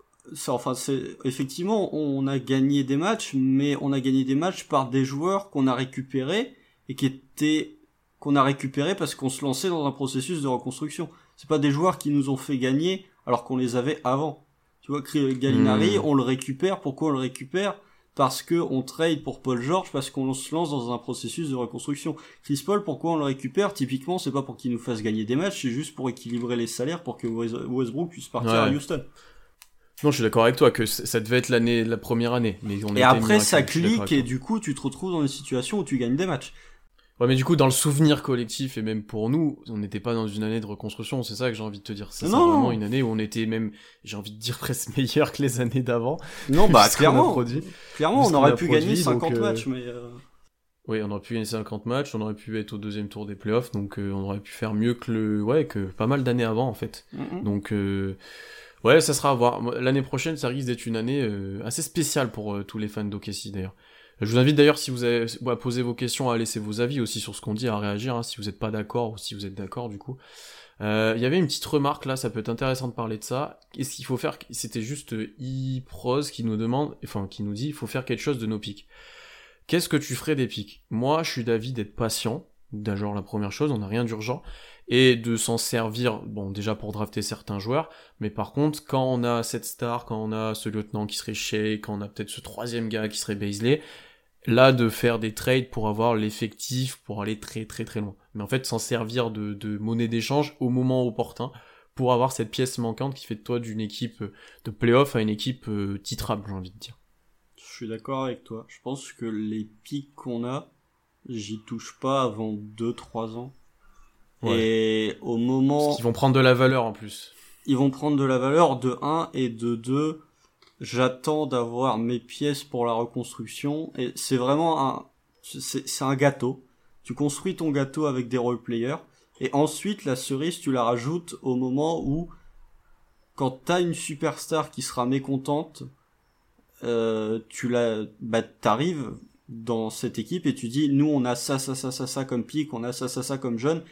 enfin, c'est effectivement, on a gagné des matchs, mais on a gagné des matchs par des joueurs qu'on a récupérés et qui étaient qu'on a récupérés parce qu'on se lançait dans un processus de reconstruction. C'est pas des joueurs qui nous ont fait gagner alors qu'on les avait avant. Tu vois, Gallinari, hmm. on le récupère. Pourquoi on le récupère? Parce que on trade pour Paul George, parce qu'on se lance dans un processus de reconstruction. Chris Paul, pourquoi on le récupère? Typiquement, c'est pas pour qu'il nous fasse gagner des matchs, c'est juste pour équilibrer les salaires pour que Westbrook puisse partir à Houston. Non, je suis d'accord avec toi que ça devait être l'année, la première année. Mais on et après, ça clique et du coup, tu te retrouves dans une situation où tu gagnes des matchs. Ouais, mais du coup, dans le souvenir collectif et même pour nous, on n'était pas dans une année de reconstruction. C'est ça que j'ai envie de te dire. C'est vraiment une année où on était même, j'ai envie de dire presque meilleur que les années d'avant. Non, bah clairement. clairement, on aurait pu gagner 50 euh, matchs, mais. Euh, oui, on aurait pu gagner 50 matchs, on aurait pu être au deuxième tour des playoffs, donc euh, on aurait pu faire mieux que le, ouais, que pas mal d'années avant en fait. Donc. Ouais, ça sera à voir. L'année prochaine, ça risque d'être une année euh, assez spéciale pour euh, tous les fans d'Okessi d'ailleurs. Je vous invite d'ailleurs, si vous avez à poser vos questions, à laisser vos avis aussi sur ce qu'on dit, à réagir, hein, si vous n'êtes pas d'accord ou si vous êtes d'accord du coup. Euh, Il y avait une petite remarque là, ça peut être intéressant de parler de ça. Qu'est-ce qu'il faut faire C'était juste e qui nous demande, enfin qui nous dit, il faut faire quelque chose de nos pics. Qu'est-ce que tu ferais des pics? Moi, je suis d'avis d'être patient. D'abord, la première chose, on n'a rien d'urgent. Et de s'en servir, bon, déjà pour drafter certains joueurs, mais par contre, quand on a cette star, quand on a ce lieutenant qui serait Shea, quand on a peut-être ce troisième gars qui serait Baisley, là, de faire des trades pour avoir l'effectif, pour aller très très très loin. Mais en fait, s'en servir de, de monnaie d'échange au moment opportun, pour avoir cette pièce manquante qui fait de toi d'une équipe de playoff à une équipe euh, titrable, j'ai envie de dire. Je suis d'accord avec toi. Je pense que les pics qu'on a, j'y touche pas avant 2-3 ans. Et au moment... Parce qu'ils vont prendre de la valeur en plus. Ils vont prendre de la valeur de 1 et de 2. J'attends d'avoir mes pièces pour la reconstruction. Et c'est vraiment un... C'est un gâteau. Tu construis ton gâteau avec des roleplayers. Et ensuite, la cerise, tu la rajoutes au moment où, quand t'as une superstar qui sera mécontente, euh, tu la, bah, t'arrives dans cette équipe et tu dis, nous, on a ça, ça, ça, ça, ça comme pic, on a ça, ça, ça comme jeune.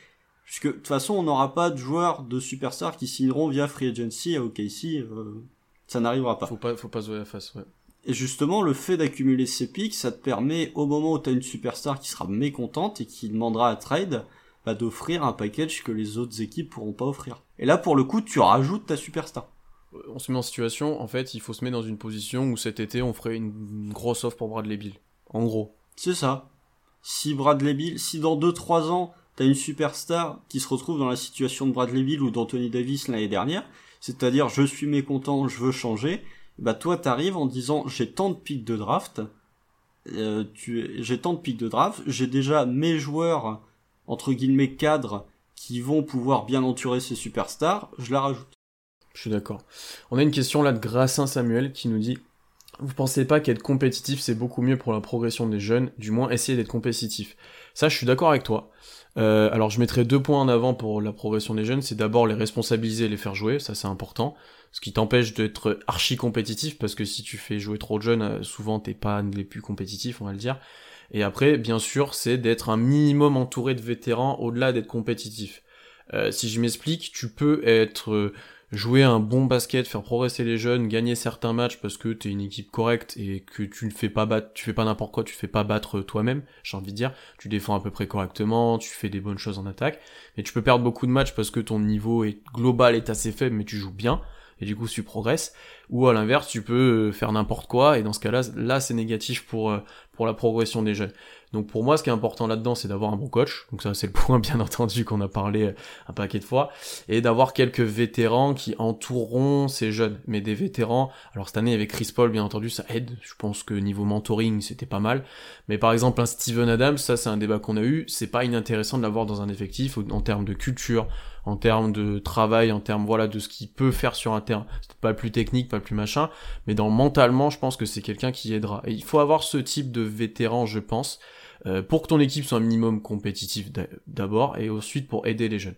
Puisque, de toute façon, on n'aura pas de joueurs de superstars qui signeront via Free Agency à OKC, euh, ça n'arrivera pas. Faut pas, faut pas se voir la face, ouais. Et justement, le fait d'accumuler ces pics, ça te permet, au moment où tu as une superstar qui sera mécontente et qui demandera à trade, bah, d'offrir un package que les autres équipes pourront pas offrir. Et là, pour le coup, tu rajoutes ta superstar. On se met en situation, en fait, il faut se mettre dans une position où cet été, on ferait une grosse offre pour Bradley Bill. En gros. C'est ça. Si Bradley Bill, si dans 2-3 ans, t'as une superstar qui se retrouve dans la situation de Bradley Bill ou d'Anthony Davis l'année dernière, c'est-à-dire je suis mécontent, je veux changer, bah toi t'arrives en disant j'ai tant de pics de draft, euh, j'ai tant de pics de draft, j'ai déjà mes joueurs entre guillemets cadres qui vont pouvoir bien entourer ces superstars, je la rajoute. Je suis d'accord. On a une question là de Grassin Samuel qui nous dit Vous pensez pas qu'être compétitif c'est beaucoup mieux pour la progression des jeunes, du moins essayer d'être compétitif? Ça, je suis d'accord avec toi. Euh, alors je mettrai deux points en avant pour la progression des jeunes, c'est d'abord les responsabiliser et les faire jouer, ça c'est important, ce qui t'empêche d'être archi compétitif, parce que si tu fais jouer trop de jeunes, euh, souvent t'es pas les plus compétitifs, on va le dire. Et après, bien sûr, c'est d'être un minimum entouré de vétérans au-delà d'être compétitif. Euh, si je m'explique, tu peux être jouer un bon basket, faire progresser les jeunes, gagner certains matchs parce que t'es une équipe correcte et que tu ne fais pas battre, tu fais pas n'importe quoi, tu fais pas battre toi-même, j'ai envie de dire, tu défends à peu près correctement, tu fais des bonnes choses en attaque, mais tu peux perdre beaucoup de matchs parce que ton niveau est global est assez faible mais tu joues bien et du coup tu progresses. Ou à l'inverse tu peux faire n'importe quoi et dans ce cas-là là c'est négatif pour euh, pour la progression des jeunes. Donc pour moi, ce qui est important là-dedans, c'est d'avoir un bon coach. Donc ça, c'est le point bien entendu qu'on a parlé euh, un paquet de fois, et d'avoir quelques vétérans qui entoureront ces jeunes. Mais des vétérans. Alors cette année avec Chris Paul, bien entendu, ça aide. Je pense que niveau mentoring, c'était pas mal. Mais par exemple, un Steven Adams, ça c'est un débat qu'on a eu. C'est pas inintéressant de l'avoir dans un effectif en termes de culture, en termes de travail, en termes voilà de ce qu'il peut faire sur un terrain. C'est pas plus technique, pas plus machin, mais dans mentalement, je pense que c'est quelqu'un qui aidera. Et il faut avoir ce type de vétéran, je pense. Euh, pour que ton équipe soit un minimum compétitif d'abord et ensuite pour aider les jeunes.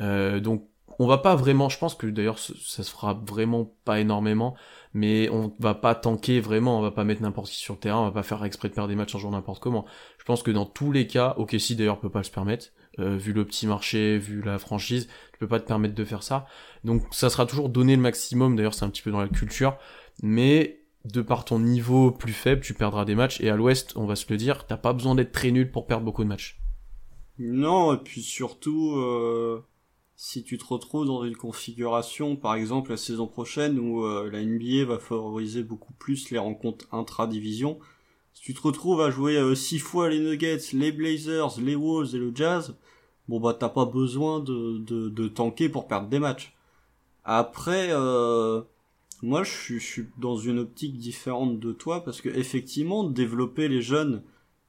Euh, donc on va pas vraiment, je pense que d'ailleurs ça se fera vraiment pas énormément, mais on va pas tanker vraiment, on va pas mettre n'importe qui sur le terrain, on va pas faire exprès de perdre des matchs en jouant n'importe comment. Je pense que dans tous les cas, ok si d'ailleurs peut pas se permettre, euh, vu le petit marché, vu la franchise, tu peux pas te permettre de faire ça. Donc ça sera toujours donner le maximum, d'ailleurs c'est un petit peu dans la culture, mais de par ton niveau plus faible, tu perdras des matchs. Et à l'ouest, on va se le dire, t'as pas besoin d'être très nul pour perdre beaucoup de matchs. Non, et puis surtout, euh, si tu te retrouves dans une configuration, par exemple la saison prochaine, où euh, la NBA va favoriser beaucoup plus les rencontres intra-division, si tu te retrouves à jouer euh, six fois les Nuggets, les Blazers, les Wolves et le Jazz, bon bah t'as pas besoin de, de, de tanker pour perdre des matchs. Après, euh, moi, je suis, je suis, dans une optique différente de toi parce que effectivement, développer les jeunes,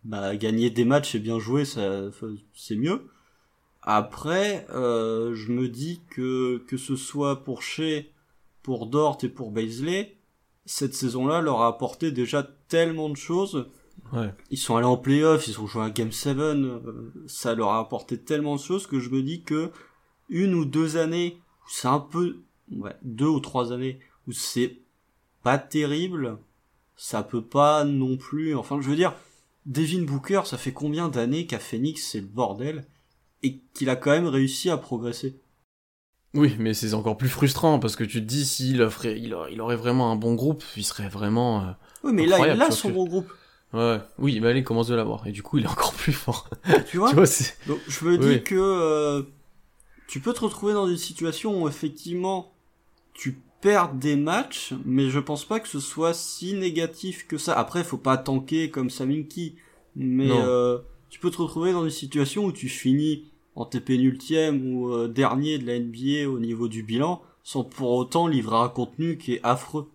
bah, gagner des matchs et bien jouer, ça, c'est mieux. Après, euh, je me dis que que ce soit pour Shea, pour Dort et pour Baisley, cette saison-là leur a apporté déjà tellement de choses. Ouais. Ils sont allés en playoff, ils ont joué à Game 7, euh, ça leur a apporté tellement de choses que je me dis que une ou deux années, c'est un peu, ouais, deux ou trois années où c'est pas terrible, ça peut pas non plus, enfin je veux dire, Devin Booker, ça fait combien d'années qu'à Phoenix c'est le bordel et qu'il a quand même réussi à progresser? Oui, mais c'est encore plus frustrant parce que tu te dis s'il offrait, il, aurait vraiment un bon groupe, il serait vraiment. Euh, oui, mais là, il a son bon groupe. Ouais, oui, mais là, il commence de l'avoir et du coup, il est encore plus fort. Tu vois, Donc, je me dis que euh, tu peux te retrouver dans une situation où effectivement tu perds des matchs, mais je pense pas que ce soit si négatif que ça. Après, faut pas tanker comme Saminki, mais euh, tu peux te retrouver dans une situation où tu finis en TP nultième ou euh, dernier de la NBA au niveau du bilan, sans pour autant livrer un contenu qui est affreux.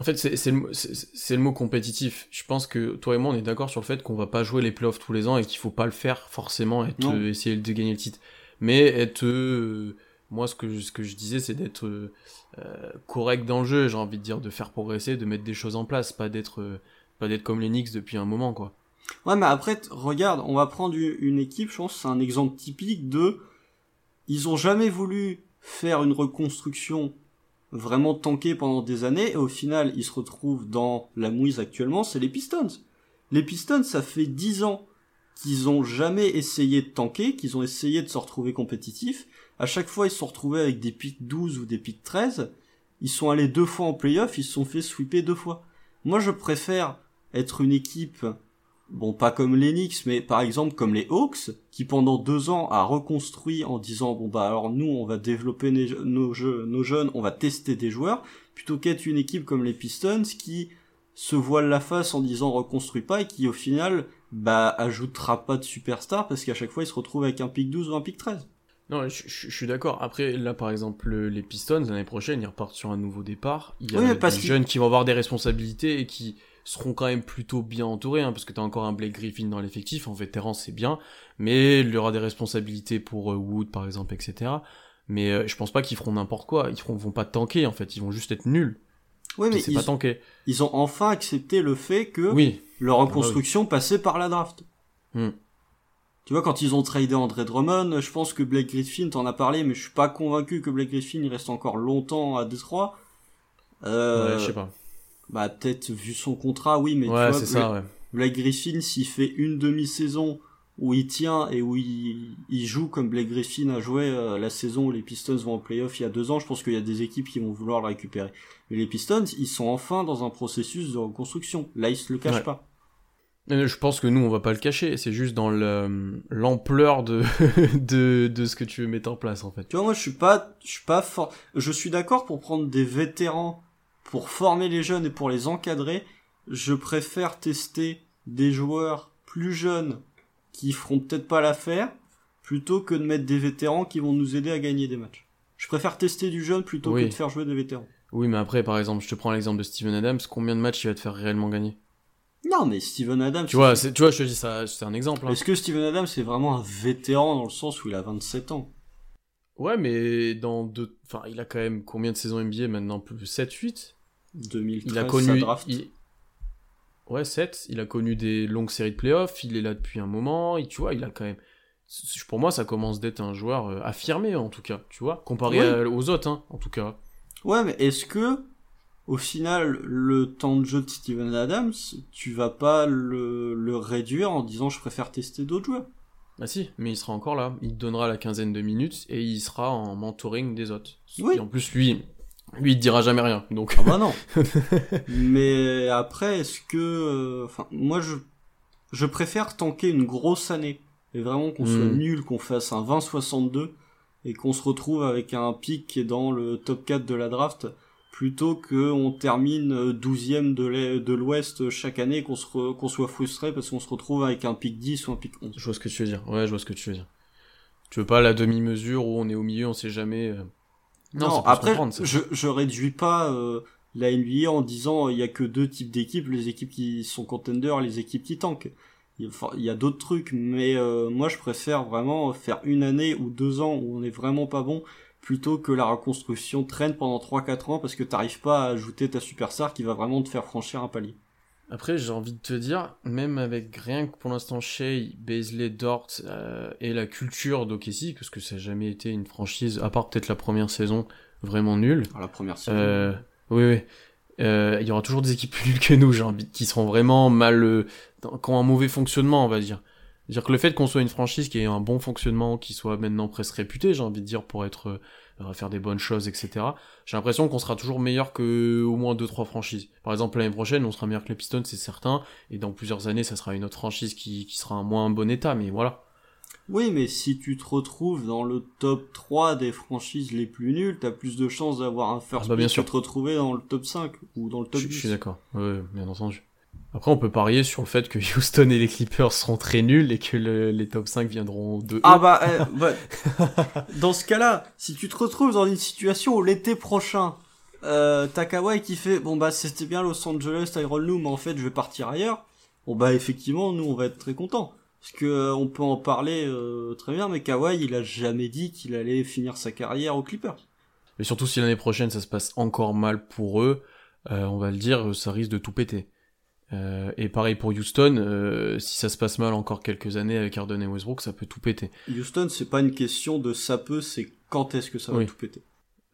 En fait, c'est le, le, mot compétitif. Je pense que toi et moi, on est d'accord sur le fait qu'on va pas jouer les playoffs tous les ans et qu'il faut pas le faire forcément et essayer de gagner le titre. Mais être, euh, moi, ce que, ce que je disais, c'est d'être euh, correct dans le jeu. J'ai envie de dire de faire progresser, de mettre des choses en place, pas d'être, pas d'être comme les Knicks depuis un moment, quoi. Ouais, mais après, regarde, on va prendre une équipe, je pense, c'est un exemple typique de, ils ont jamais voulu faire une reconstruction vraiment tankée pendant des années, et au final, ils se retrouvent dans la mouise actuellement, c'est les Pistons. Les Pistons, ça fait 10 ans qu'ils ont jamais essayé de tanker, qu'ils ont essayé de se retrouver compétitifs. À chaque fois, ils se sont retrouvés avec des pics 12 ou des pics 13. Ils sont allés deux fois en playoff, ils se sont fait sweeper deux fois. Moi, je préfère être une équipe bon pas comme les Knicks, mais par exemple comme les Hawks, qui pendant deux ans a reconstruit en disant bon bah alors nous on va développer nos, jeunes, on va tester des joueurs, plutôt qu'être une équipe comme les Pistons qui se voile la face en disant reconstruit pas et qui au final bah ajoutera pas de superstar parce qu'à chaque fois ils se retrouvent avec un pic 12 ou un pic 13. Non, je, suis d'accord. Après, là, par exemple, les Pistons, l'année prochaine, ils repartent sur un nouveau départ. Il y a des jeunes qui vont avoir des responsabilités et qui, seront quand même plutôt bien entourés, hein, parce que t'as encore un Blake Griffin dans l'effectif, en vétéran c'est bien, mais il y aura des responsabilités pour euh, Wood par exemple, etc. Mais euh, je pense pas qu'ils feront n'importe quoi, ils feront, vont pas tanker en fait, ils vont juste être nuls. Oui, mais ils, pas tanker. ils ont enfin accepté le fait que oui. leur ah bah reconstruction passait par la draft. Hmm. Tu vois, quand ils ont tradé André Drummond, je pense que Blake Griffin, t'en as parlé, mais je suis pas convaincu que Blake Griffin il reste encore longtemps à Détroit. Euh, ouais, je sais pas. Bah peut-être vu son contrat, oui, mais tu vois, ça, ouais. Blake Griffin, s'il fait une demi-saison où il tient et où il, joue comme Blake Griffin a joué euh, la saison où les Pistons vont en playoff il y a deux ans, je pense qu'il y a des équipes qui vont vouloir le récupérer. Mais les Pistons, ils sont enfin dans un processus de reconstruction. Là, ils se le cachent pas. Je pense que nous, on va pas le cacher. C'est juste dans l'ampleur de, de, de ce que tu veux mettre en place, en fait. Tu vois, moi, je suis pas, je suis pas fort. Je suis d'accord pour prendre des vétérans pour former les jeunes et pour les encadrer, je préfère tester des joueurs plus jeunes qui feront peut-être pas l'affaire, plutôt que de mettre des vétérans qui vont nous aider à gagner des matchs. Je préfère tester du jeune plutôt que de faire jouer des vétérans. Oui, mais après, par exemple, je te prends l'exemple de Steven Adams, combien de matchs il va te faire réellement gagner? Non, mais Steven Adams... Tu vois, tu vois, je te dis ça, c'est un exemple. Hein. Est-ce que Steven Adams c'est vraiment un vétéran dans le sens où il a 27 ans? Ouais, mais dans deux... Enfin, il a quand même combien de saisons NBA maintenant? Plus 7, 8 2013, il a connu, draft. Ouais, 7. Il a connu des longues séries de playoffs. Il est là depuis un moment. Et tu vois, il a quand même. Pour moi, ça commence d'être un joueur euh, affirmé, en tout cas. Tu vois, comparé aux autres, hein, en tout cas. Ouais, mais est-ce que, au final, le temps de jeu de Steven Adams, tu vas pas le, le réduire en disant je préfère tester d'autres joueurs Bah si, mais il sera encore là. Il donnera la quinzaine de minutes et il sera en mentoring des autres. Oui. Et en plus, lui, lui, il te dira jamais rien, donc. Ah bah non. Mais après, est-ce que, euh, enfin, moi je, je préfère tanker une grosse année et vraiment qu'on soit hmm. nul, qu'on fasse un 20-62 et qu'on se retrouve avec un pic qui est dans le top 4 de la draft plutôt que on termine 12e de l'Ouest chaque année et qu'on qu'on soit frustré parce qu'on se retrouve avec un pic 10 ou un pic 11. Je vois ce que tu veux dire. Ouais, je vois ce que tu veux dire. Tu veux pas la demi-mesure où on est au milieu, on sait jamais. Euh, non, après, je, je réduis pas euh, la NBA en disant il y a que deux types d'équipes, les équipes qui sont contenders, les équipes qui tankent. Il y a d'autres trucs, mais euh, moi je préfère vraiment faire une année ou deux ans où on est vraiment pas bon, plutôt que la reconstruction traîne pendant 3-4 ans parce que t'arrives pas à ajouter ta superstar qui va vraiment te faire franchir un palier. Après, j'ai envie de te dire, même avec rien que pour l'instant Shea, Baisley, Dort euh, et la culture d'Okessi, parce que ça n'a jamais été une franchise, à part peut-être la première saison, vraiment nulle. Ah, la première saison. Euh, oui, oui. Euh, il y aura toujours des équipes plus nulles que nous, envie, qui seront vraiment mal, euh, qui ont un mauvais fonctionnement, on va dire. Dire que le fait qu'on soit une franchise qui ait un bon fonctionnement, qui soit maintenant presque réputée, j'ai envie de dire, pour être va faire des bonnes choses, etc. J'ai l'impression qu'on sera toujours meilleur que au moins deux trois franchises. Par exemple, l'année prochaine, on sera meilleur que les Pistons, c'est certain, et dans plusieurs années, ça sera une autre franchise qui, qui sera en moins bon état, mais voilà. Oui, mais si tu te retrouves dans le top 3 des franchises les plus nulles, t'as plus de chances d'avoir un first Ah bah, bien sûr. que de te retrouver dans le top 5 ou dans le top Je, 10. je suis d'accord, ouais, bien entendu. Après, on peut parier sur le fait que Houston et les Clippers seront très nuls et que le- les top 5 viendront de. Ah bah, bah, dans ce cas-là, si tu te retrouves dans une situation où l'été prochain, euh, t'as Kawhi qui fait bon bah c'était bien Los Angeles, Tyronn Lue, mais en fait je vais partir ailleurs. Bon bah effectivement, nous on va être très contents parce que euh, on peut en parler euh, très bien, mais Kawhi il a jamais dit qu'il allait finir sa carrière aux Clippers. Et surtout si l'année prochaine ça se passe encore mal pour eux, euh, on va le dire, ça risque de tout péter. Euh, et pareil pour Houston, euh, si ça se passe mal encore quelques années avec Harden et Westbrook, ça peut tout péter. Houston, c'est pas une question de ça peut, c'est quand est-ce que ça va Oui. tout péter.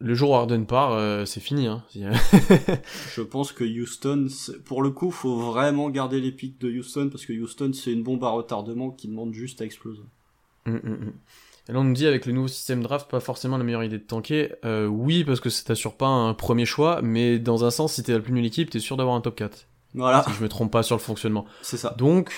Le jour où Harden part, euh, c'est fini. Hein. Je pense que Houston, pour le coup, faut vraiment garder les pics de Houston parce que Houston, c'est une bombe à retardement qui demande juste à exploser. Hum, hum, hum. Et là on nous dit avec le nouveau système draft, pas forcément la meilleure idée de tanker. Oui, parce que ça t'assure pas un premier choix, mais dans un sens, si t'es la plus nulle équipe, t'es sûr d'avoir un top 4. Voilà, Si je me trompe pas sur le fonctionnement. c'est ça. Donc,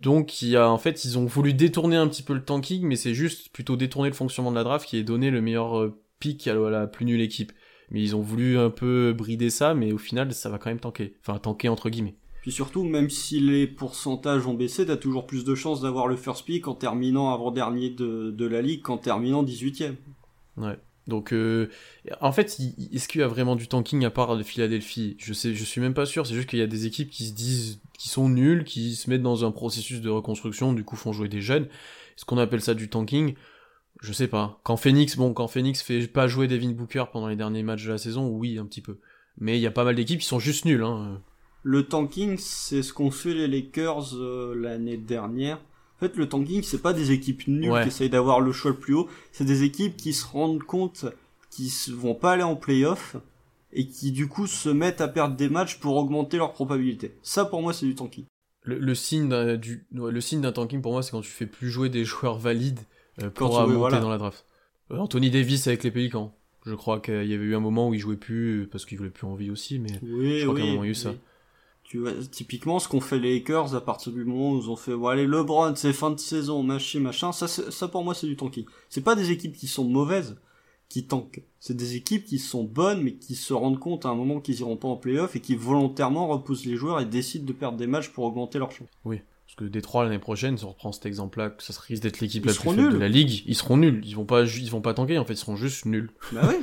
donc il y a en fait ils ont voulu détourner un petit peu le tanking, mais c'est juste plutôt détourner le fonctionnement de la draft qui est donné le meilleur euh, pick à la, à la plus nulle équipe. Mais ils ont voulu un peu brider ça, mais au final ça va quand même tanker. Enfin tanker entre guillemets. Puis surtout, même si les pourcentages ont baissé, t'as toujours plus de chances d'avoir le first pick en terminant avant-dernier de, de la ligue qu'en terminant 18ème. Ouais. Donc euh, en fait, est-ce qu'il y a vraiment du tanking à part de Philadelphie? Je sais, je suis même pas sûr. C'est juste qu'il y a des équipes qui se disent, qui sont nulles, qui se mettent dans un processus de reconstruction, du coup font jouer des jeunes. Est-ce qu'on appelle ça du tanking? Je sais pas. Quand Phoenix, bon, quand Phoenix fait pas jouer Devin Booker pendant les derniers matchs de la saison, oui, un petit peu. Mais il y a pas mal d'équipes qui sont juste nulles. Hein. Le tanking, c'est ce qu'ont fait les Lakers euh, l'année dernière. En fait, le tanking, c'est pas des équipes nulles Ouais. qui essayent d'avoir le choix le plus haut, c'est des équipes qui se rendent compte qu'ils vont pas aller en playoff et qui du coup se mettent à perdre des matchs pour augmenter leur probabilité. Ça, pour moi, c'est du tanking. Le, le signe d'un du, le signe d'un tanking pour moi, c'est quand tu fais plus jouer des joueurs valides euh, Quand pour oui, monter voilà. dans la draft. Euh, Anthony Davis avec les Pélicans. Je crois qu'il y avait eu un moment où il jouait plus parce qu'il voulait plus en vie aussi, mais Oui, Je crois oui. qu'à un moment, il y a eu ça. Oui. Tu vois, typiquement, ce qu'ont fait les Lakers à partir du moment où ils ont fait, bon, allez, LeBron, c'est fin de saison, machin, machin, ça, ça pour moi, c'est du tanking. C'est pas des équipes qui sont mauvaises, qui tankent. C'est des équipes qui sont bonnes, mais qui se rendent compte à un moment qu'ils iront pas en playoff et qui volontairement repoussent les joueurs et décident de perdre des matchs pour augmenter leur chance. parce que Détroit l'année prochaine, si on reprend cet exemple-là, que ça risque d'être l'équipe la plus faible de la ligue, ils seront nuls. Ils vont pas, ils vont pas tanker, en fait, ils seront juste nuls. Bah oui.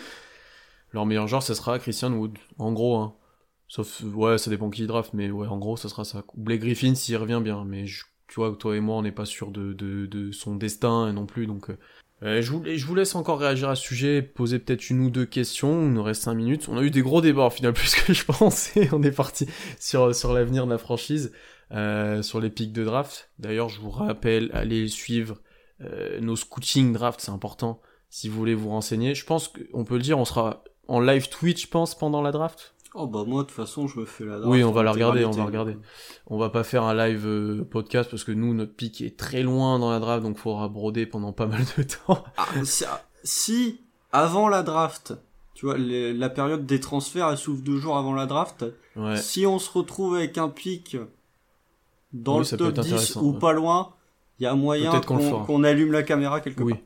Leur meilleur joueur, ça sera Christian Wood. En gros, hein. Sauf, ouais, ça dépend qui draft, mais ouais, en gros, ça sera ça. Blake Griffin s'il revient bien, mais je- tu vois, toi et moi, on n'est pas sûr de, de, son destin non plus, donc. euh, euh, je, vous, je laisse encore réagir à ce sujet, poser peut-être une ou deux questions, il nous reste 5 minutes. On a eu des gros débats au final, plus que je pensais. On est parti sur, sur l'avenir de la franchise, euh, sur les pics de draft. D'ailleurs, je vous rappelle, allez suivre euh, nos scouting draft, c'est important, si vous voulez vous renseigner. Je pense qu'on peut le dire, on sera en live Twitch, je pense, pendant la draft. Oh bah moi, de toute façon, je me fais la draft Oui, on va la regarder, on va regarder. On va pas faire un live euh, podcast parce que nous, notre pic est très loin dans la draft, donc faudra broder pendant pas mal de temps. Ah, si, avant la draft, tu vois, les- la période des transferts, elle s'ouvre deux jours avant la draft, Ouais. Si on se retrouve avec un pic dans Oui, le top être 10 intéressant, ou ouais. pas loin, il y a moyen qu'on allume la caméra quelque Oui. part.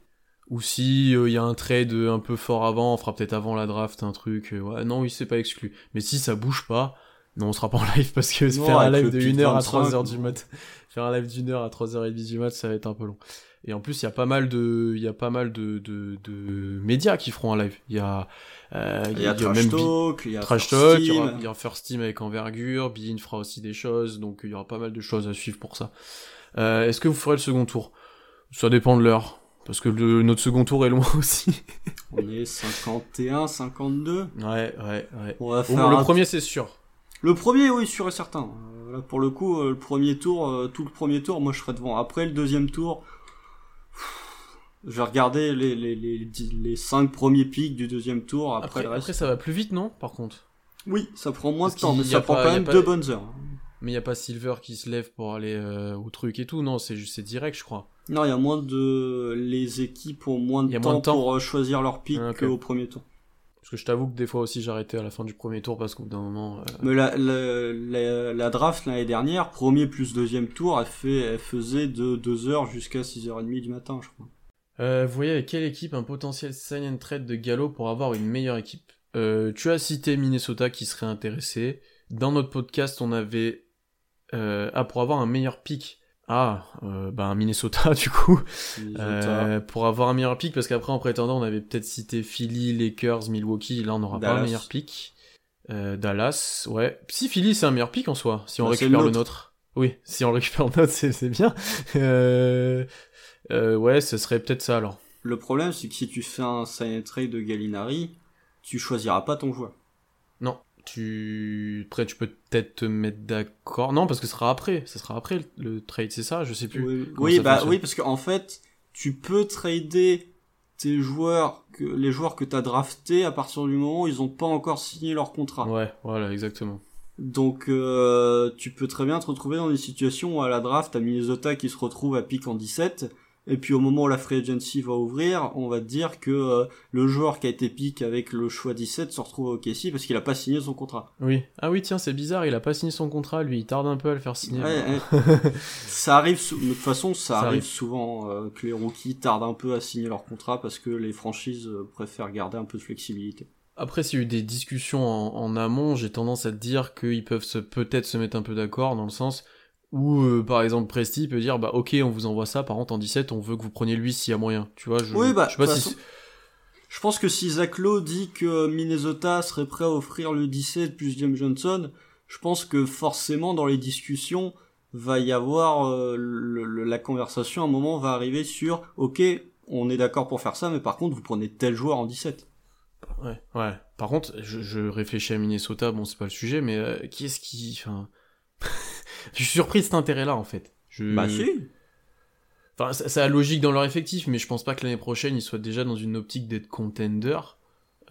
Ou si il y a un trade un peu fort avant, on fera peut-être avant la draft un truc. euh, ouais, non, oui, c'est pas exclu. Mais si ça bouge pas, non, on sera pas en live parce que Non, faire un live de pic 1h à 25, 3h du mat, faire un live d'une heure à 3h30 du mat, ça va être un peu long. Et en plus, il y a pas mal de, il y a pas mal de, de, de médias qui feront un live. Il y a, euh, Il y a Trash même Talk, il y a Trash First Talk, il y, Team. aura, il y aura First Team avec envergure, Bean fera aussi des choses, donc il y aura pas mal de choses à suivre pour ça. Euh, Est-ce que vous ferez le second tour? Ça dépend de l'heure, parce que le- notre second tour est loin aussi. On est 51, 52. Ouais, ouais, ouais. On va faire moins, le premier, c'est sûr. Le premier, oui, sûr et certain. Euh, Là, pour le coup, euh, le premier tour, euh, tout le premier tour, moi je serai devant. Après le deuxième tour, je vais regarder les, les, les, les cinq premiers pics du deuxième tour. Après, Après, le reste. après, ça va plus vite, non Par contre? Oui, ça prend moins Parce de temps, mais ça prend quand même pas- deux bonnes heures. Mais il n'y a pas Silver qui se lève pour aller au truc et tout, non, c'est juste c'est direct, je crois. Non, il y a moins de. Les équipes ont moins de, temps, moins de temps. pour euh, choisir leur pick Ah, qu'au premier tour. Parce que je t'avoue que des fois aussi j'arrêtais à la fin du premier tour parce qu'au bout d'un moment. euh, Mais la, la, la, la draft l'année dernière, premier plus deuxième tour, elle, fait, elle faisait de 2h jusqu'à 6h30 du matin, je crois. Euh, vous voyez avec quelle équipe un potentiel sign and trade de Gallo pour avoir une meilleure équipe? Euh, Tu as cité Minnesota qui serait intéressé. Dans notre podcast, on avait ah pour avoir un meilleur pick. Ah, euh, un Minnesota du coup. Minnesota. Euh, pour avoir un meilleur pick parce qu'après en prétendant on avait peut-être cité Philly, Lakers, Milwaukee. Là on n'aura pas un meilleur pick. Euh, Dallas, ouais. Si Philly c'est un meilleur pick en soi, si on Bah, récupère le le nôtre. Oui, si on récupère le nôtre c'est bien. Euh, ouais, ce serait peut-être ça alors. Le problème, c'est que si tu fais un sign trade de Gallinari, tu choisiras pas ton joueur. Tu après tu peux peut-être te mettre d'accord. Non, parce que ce sera après, ce sera après le, trade, c'est ça, je sais plus. Oui, bah fonctionne. oui, parce qu'en fait, tu peux trader tes joueurs, que, les joueurs que t'as draftés à partir du moment où ils ont pas encore signé leur contrat. Ouais, voilà, exactement. Donc euh, tu peux très bien te retrouver dans des situations où à la draft, t'as Minnesota qui se retrouve à pic en 17, et puis au moment où la free agency va ouvrir, on va te dire que euh, le joueur qui a été pick avec le choix 17 se retrouve au KC parce qu'il a pas signé son contrat. Oui. Ah oui, tiens, c'est bizarre, il a pas signé son contrat, lui, il tarde un peu à le faire signer. Ouais, ouais. ça arrive, de toute façon, ça, Ça arrive, arrive. souvent euh, que les rookies tardent un peu à signer leur contrat parce que les franchises euh, préfèrent garder un peu de flexibilité. Après, s'il y a eu des discussions en, en amont, j'ai tendance à te dire qu'ils peuvent peut-être se mettre un peu d'accord dans le sens où, euh, par exemple, Presti peut dire, bah ok, on vous envoie ça, par contre en 17, on veut que vous preniez lui s'il y a moyen. Tu vois, je, Oui, bah, je sais pas si. Je pense que si Zach Lowe dit que Minnesota serait prêt à offrir le 17 plus James Johnson, je pense que forcément dans les discussions va y avoir euh, le- le- la conversation à un moment va arriver sur ok on est d'accord pour faire ça mais par contre vous prenez tel joueur en 17 Ouais, ouais. Par contre, je, je réfléchis à Minnesota, bon, c'est pas le sujet, mais euh, qui est-ce qui. Enfin. Je suis surpris de cet intérêt-là, en fait. Je... bah si Enfin, ça- la logique dans leur effectif, mais je pense pas que l'année prochaine, ils soient déjà dans une optique d'être contender.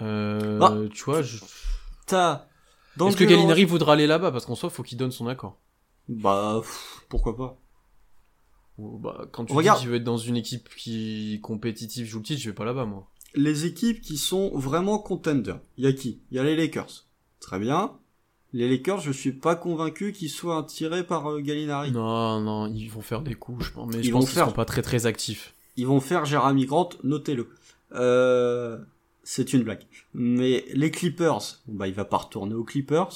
Euh, Bah, tu vois, je... t'as est-ce que Gallinari voudra aller là-bas? Parce qu'en soi, faut qu'il donne son accord. bah pff, pourquoi pas bah, quand tu Regarde. dis qu'il veut être dans une équipe qui compétitive joue le titre, je vais pas là-bas, moi. les équipes qui sont vraiment contenders. Il y a qui? Il y a les Lakers. Très bien. Les Lakers, je suis pas convaincu qu'ils soient attirés par euh, Gallinari. Non, non, ils vont faire des coups, je pense. Mais Ils je vont pense qu'ils faire- seront pas très très actifs. Ils vont faire Jeremy Grant, notez-le. Euh, c'est une blague. Mais les Clippers, bah il va pas retourner aux Clippers.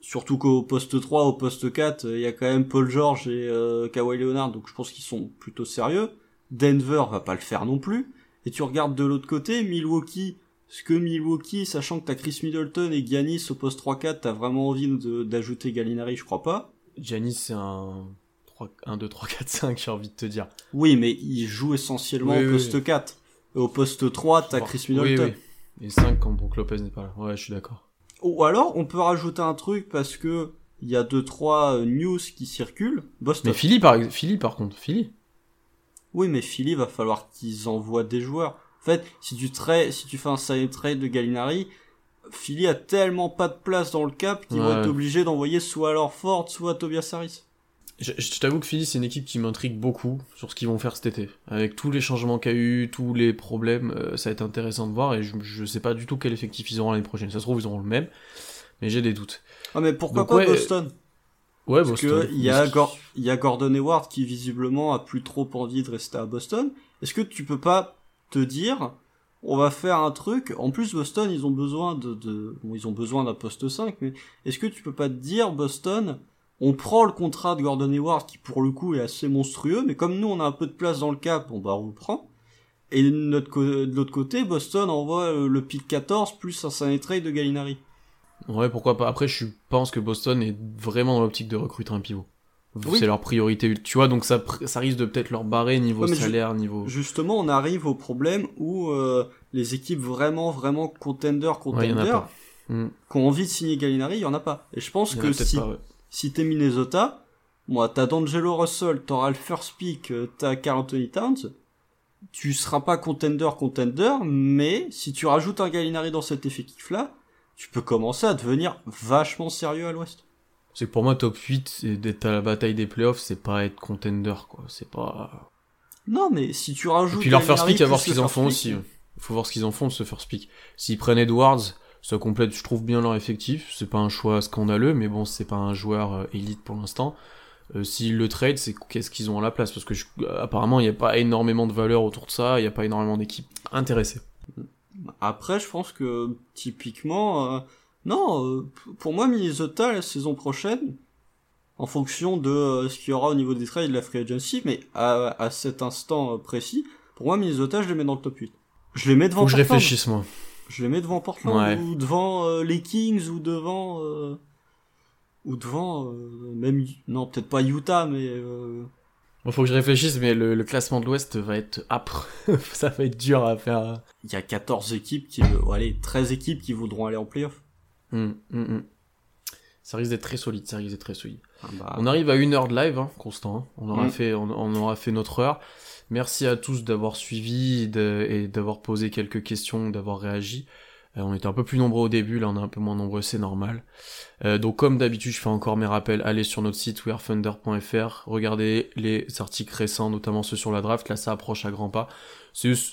Surtout qu'au poste 3, au poste 4, euh, il y a quand même Paul George et euh, Kawhi Leonard, donc je pense qu'ils sont plutôt sérieux. Denver va pas le faire non plus. Et tu regardes de l'autre côté, Milwaukee, ce que Milwaukee, sachant que t'as Chris Middleton et Giannis au poste 3-4, t'as vraiment envie d'ajouter Gallinari, je crois pas. Giannis, c'est un 3, 1, 2, 3, 4, 5, j'ai envie de te dire. Oui, mais il joue essentiellement Oui, au poste oui. 4. Et au poste 3, t'as Chris Middleton. oui. Et 5 quand Brook Lopez n'est pas là. Ouais, je suis d'accord. Ou alors, on peut rajouter un truc parce que il y a deux trois euh, news qui circulent. Boston. Mais Philly, par, Philly, par contre, Philly. Oui, mais Philly va falloir qu'ils envoient des joueurs. Fait, si tu tra- si tu fais un sign trade de Gallinari, Philly a tellement pas de place dans le cap qu'ils vont Ouais. être obligés d'envoyer soit alors Ford, soit Tobias Harris. Je, je t'avoue que Philly, c'est une équipe qui m'intrigue beaucoup sur ce qu'ils vont faire cet été. Avec tous les changements qu'il y a eu, tous les problèmes, euh, ça va être intéressant de voir et je, je sais pas du tout quel effectif ils auront l'année prochaine. Ça se trouve, ils auront le même, mais j'ai des doutes. Ah, mais pourquoi Donc, pas ouais, Boston? Ouais, Parce Boston. il y a, Gor- y a Gordon Hayward qui visiblement a plus trop envie de rester à Boston. Est-ce que tu peux pas te dire, on va faire un truc. En plus, Boston, ils ont besoin de, ils ont besoin d'un poste 5, mais est-ce que tu peux pas te dire, Boston, on prend le contrat de Gordon Hayward qui pour le coup est assez monstrueux, mais comme nous on a un peu de place dans le cap, bah on le prend. Et de, l'autre côté, Boston envoie euh, le pick 14 plus un sign de Gallinari. Ouais, pourquoi pas. Après, je pense que Boston est vraiment dans l'optique de recruter un pivot. Oui. C'est leur priorité. Tu vois, donc ça, ça risque de peut-être leur barrer niveau Ouais, salaire, niveau. Justement, on arrive au problème où euh, les équipes vraiment, vraiment contender, Ouais, contender, pas. Hmm, qui ont envie de signer Gallinari, il y en a pas. Et je pense que si, pas, ouais. si t'es Minnesota, moi, t'as D'Angelo Russell, t'auras le first pick, euh, t'as Carl Anthony Towns, tu seras pas contender, contender, mais si tu rajoutes un Gallinari dans cet effectif-là, tu peux commencer à devenir vachement sérieux à l'ouest. C'est que pour moi, top 8, et d'être à la bataille des playoffs, c'est pas être contender, quoi. C'est pas. Non, mais si tu rajoutes. Et puis leur first pick, à voir ce qu'ils en font aussi. Il faut voir ce qu'ils en font ce first pick. S'ils prennent Edwards, ça complète, je trouve, bien leur effectif. C'est pas un choix scandaleux, mais bon, c'est pas un joueur euh, élite pour l'instant. Euh, S'ils le trade, c'est qu'est-ce qu'ils ont à la place? Parce que je- euh, apparemment, il n'y a pas énormément de valeur autour de ça, il n'y a pas énormément d'équipes intéressées. Après, je pense que typiquement, euh, non, euh, pour moi, Minnesota la saison prochaine, en fonction de euh, ce qu'il y aura au niveau des trades de la free agency, mais à, à cet instant euh, précis, pour moi, Minnesota, je les mets dans le top 8. Je les mets devant Faut que je réfléchisse, moi. Je les mets devant Portland Ouais. ou devant euh, les Kings ou devant euh, ou devant euh, même non peut-être pas Utah mais euh, Bon, faut que je réfléchisse, mais le, le classement de l'Ouest va être âpre. ça va être dur à faire. il y a 14 équipes qui allez 13 équipes qui voudront aller en playoff. Hum, hum, hum. Ça risque d'être très solide, ça risque d'être très solide. Ah bah, On arrive à une heure de live, hein, constant. hein. On aura Mm. fait, on, on aura fait notre heure. Merci à tous d'avoir suivi et d'avoir posé quelques questions, d'avoir réagi. Euh, on était un peu plus nombreux au début, là on est un peu moins nombreux, c'est normal. Euh, donc comme d'habitude, je fais encore mes rappels. Allez sur notre site wearethunder.fr, regardez les articles récents, notamment ceux sur la draft. Là, ça approche à grands pas.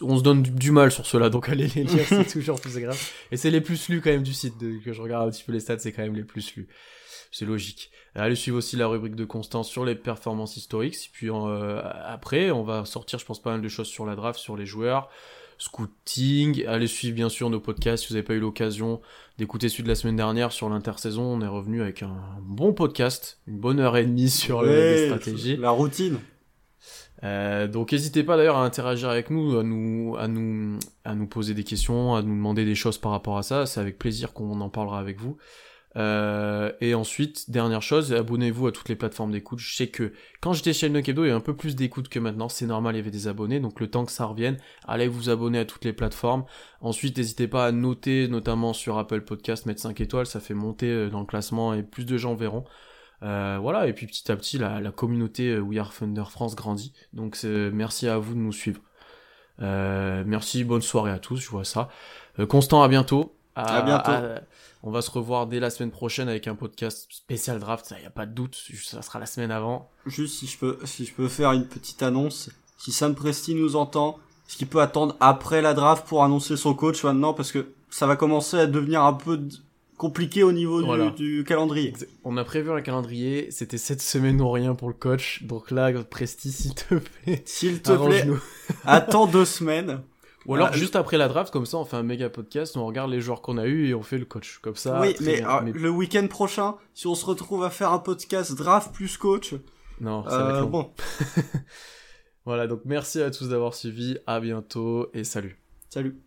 On se donne du, mal sur ceux-là, donc allez les lire, c'est toujours plus agréable. Et c'est les plus lus quand même du site, que je regarde un petit peu les stats, c'est quand même les plus lus. C'est logique. Allez suivre aussi la rubrique de Constance sur les performances historiques. Puis euh, après, on va sortir, je pense, pas mal de choses sur la draft, sur les joueurs, scouting. Allez suivre bien sûr nos podcasts si vous n'avez pas eu l'occasion d'écouter celui de la semaine dernière sur l'intersaison. On est revenu avec un bon podcast, une bonne heure et demie sur les stratégies. La routine. Euh, donc n'hésitez pas d'ailleurs à interagir avec nous, à nous, à nous, à nous poser des questions, à nous demander des choses par rapport à ça. C'est avec plaisir qu'on en parlera avec vous. Euh, et ensuite, dernière chose, abonnez-vous à toutes les plateformes d'écoute. Je sais que quand j'étais chez le Hebdo, il y a un peu plus d'écoute que maintenant. C'est normal, il y avait des abonnés. Donc le temps que ça revienne, allez vous abonner à toutes les plateformes. Ensuite, n'hésitez pas à noter, notamment sur Apple Podcast, mettre 5 étoiles. Ça fait monter euh, dans le classement et plus de gens verront. Euh, voilà, et puis petit à petit, la, la communauté euh, We Are Thunder France grandit. Donc c'est- merci à vous de nous suivre. Euh, merci, bonne soirée à tous, je vois ça. Euh, Constant, à bientôt. À bientôt. On va se revoir dès la semaine prochaine avec un podcast spécial draft, ça y a pas de doute, ça sera la semaine avant. Juste si je peux si je peux faire une petite annonce, si Sam Presti nous entend, est-ce qu'il peut attendre après la draft pour annoncer son coach maintenant? Parce que ça va commencer à devenir un peu compliqué au niveau du- Voilà. du, calendrier. On a prévu un calendrier, c'était cette semaine ou rien pour le coach, donc là, Presti, s'il te plaît, S'il te plaît, attends deux semaines. Ou alors juste après la draft, comme ça on fait un méga podcast, on regarde les joueurs qu'on a eu et on fait le coach. Comme ça. oui, mais, bien. le week-end prochain, si on se retrouve à faire un podcast draft plus coach, Non, ça va être euh, long. bon, Voilà, donc merci à tous d'avoir suivi, à bientôt et salut. salut.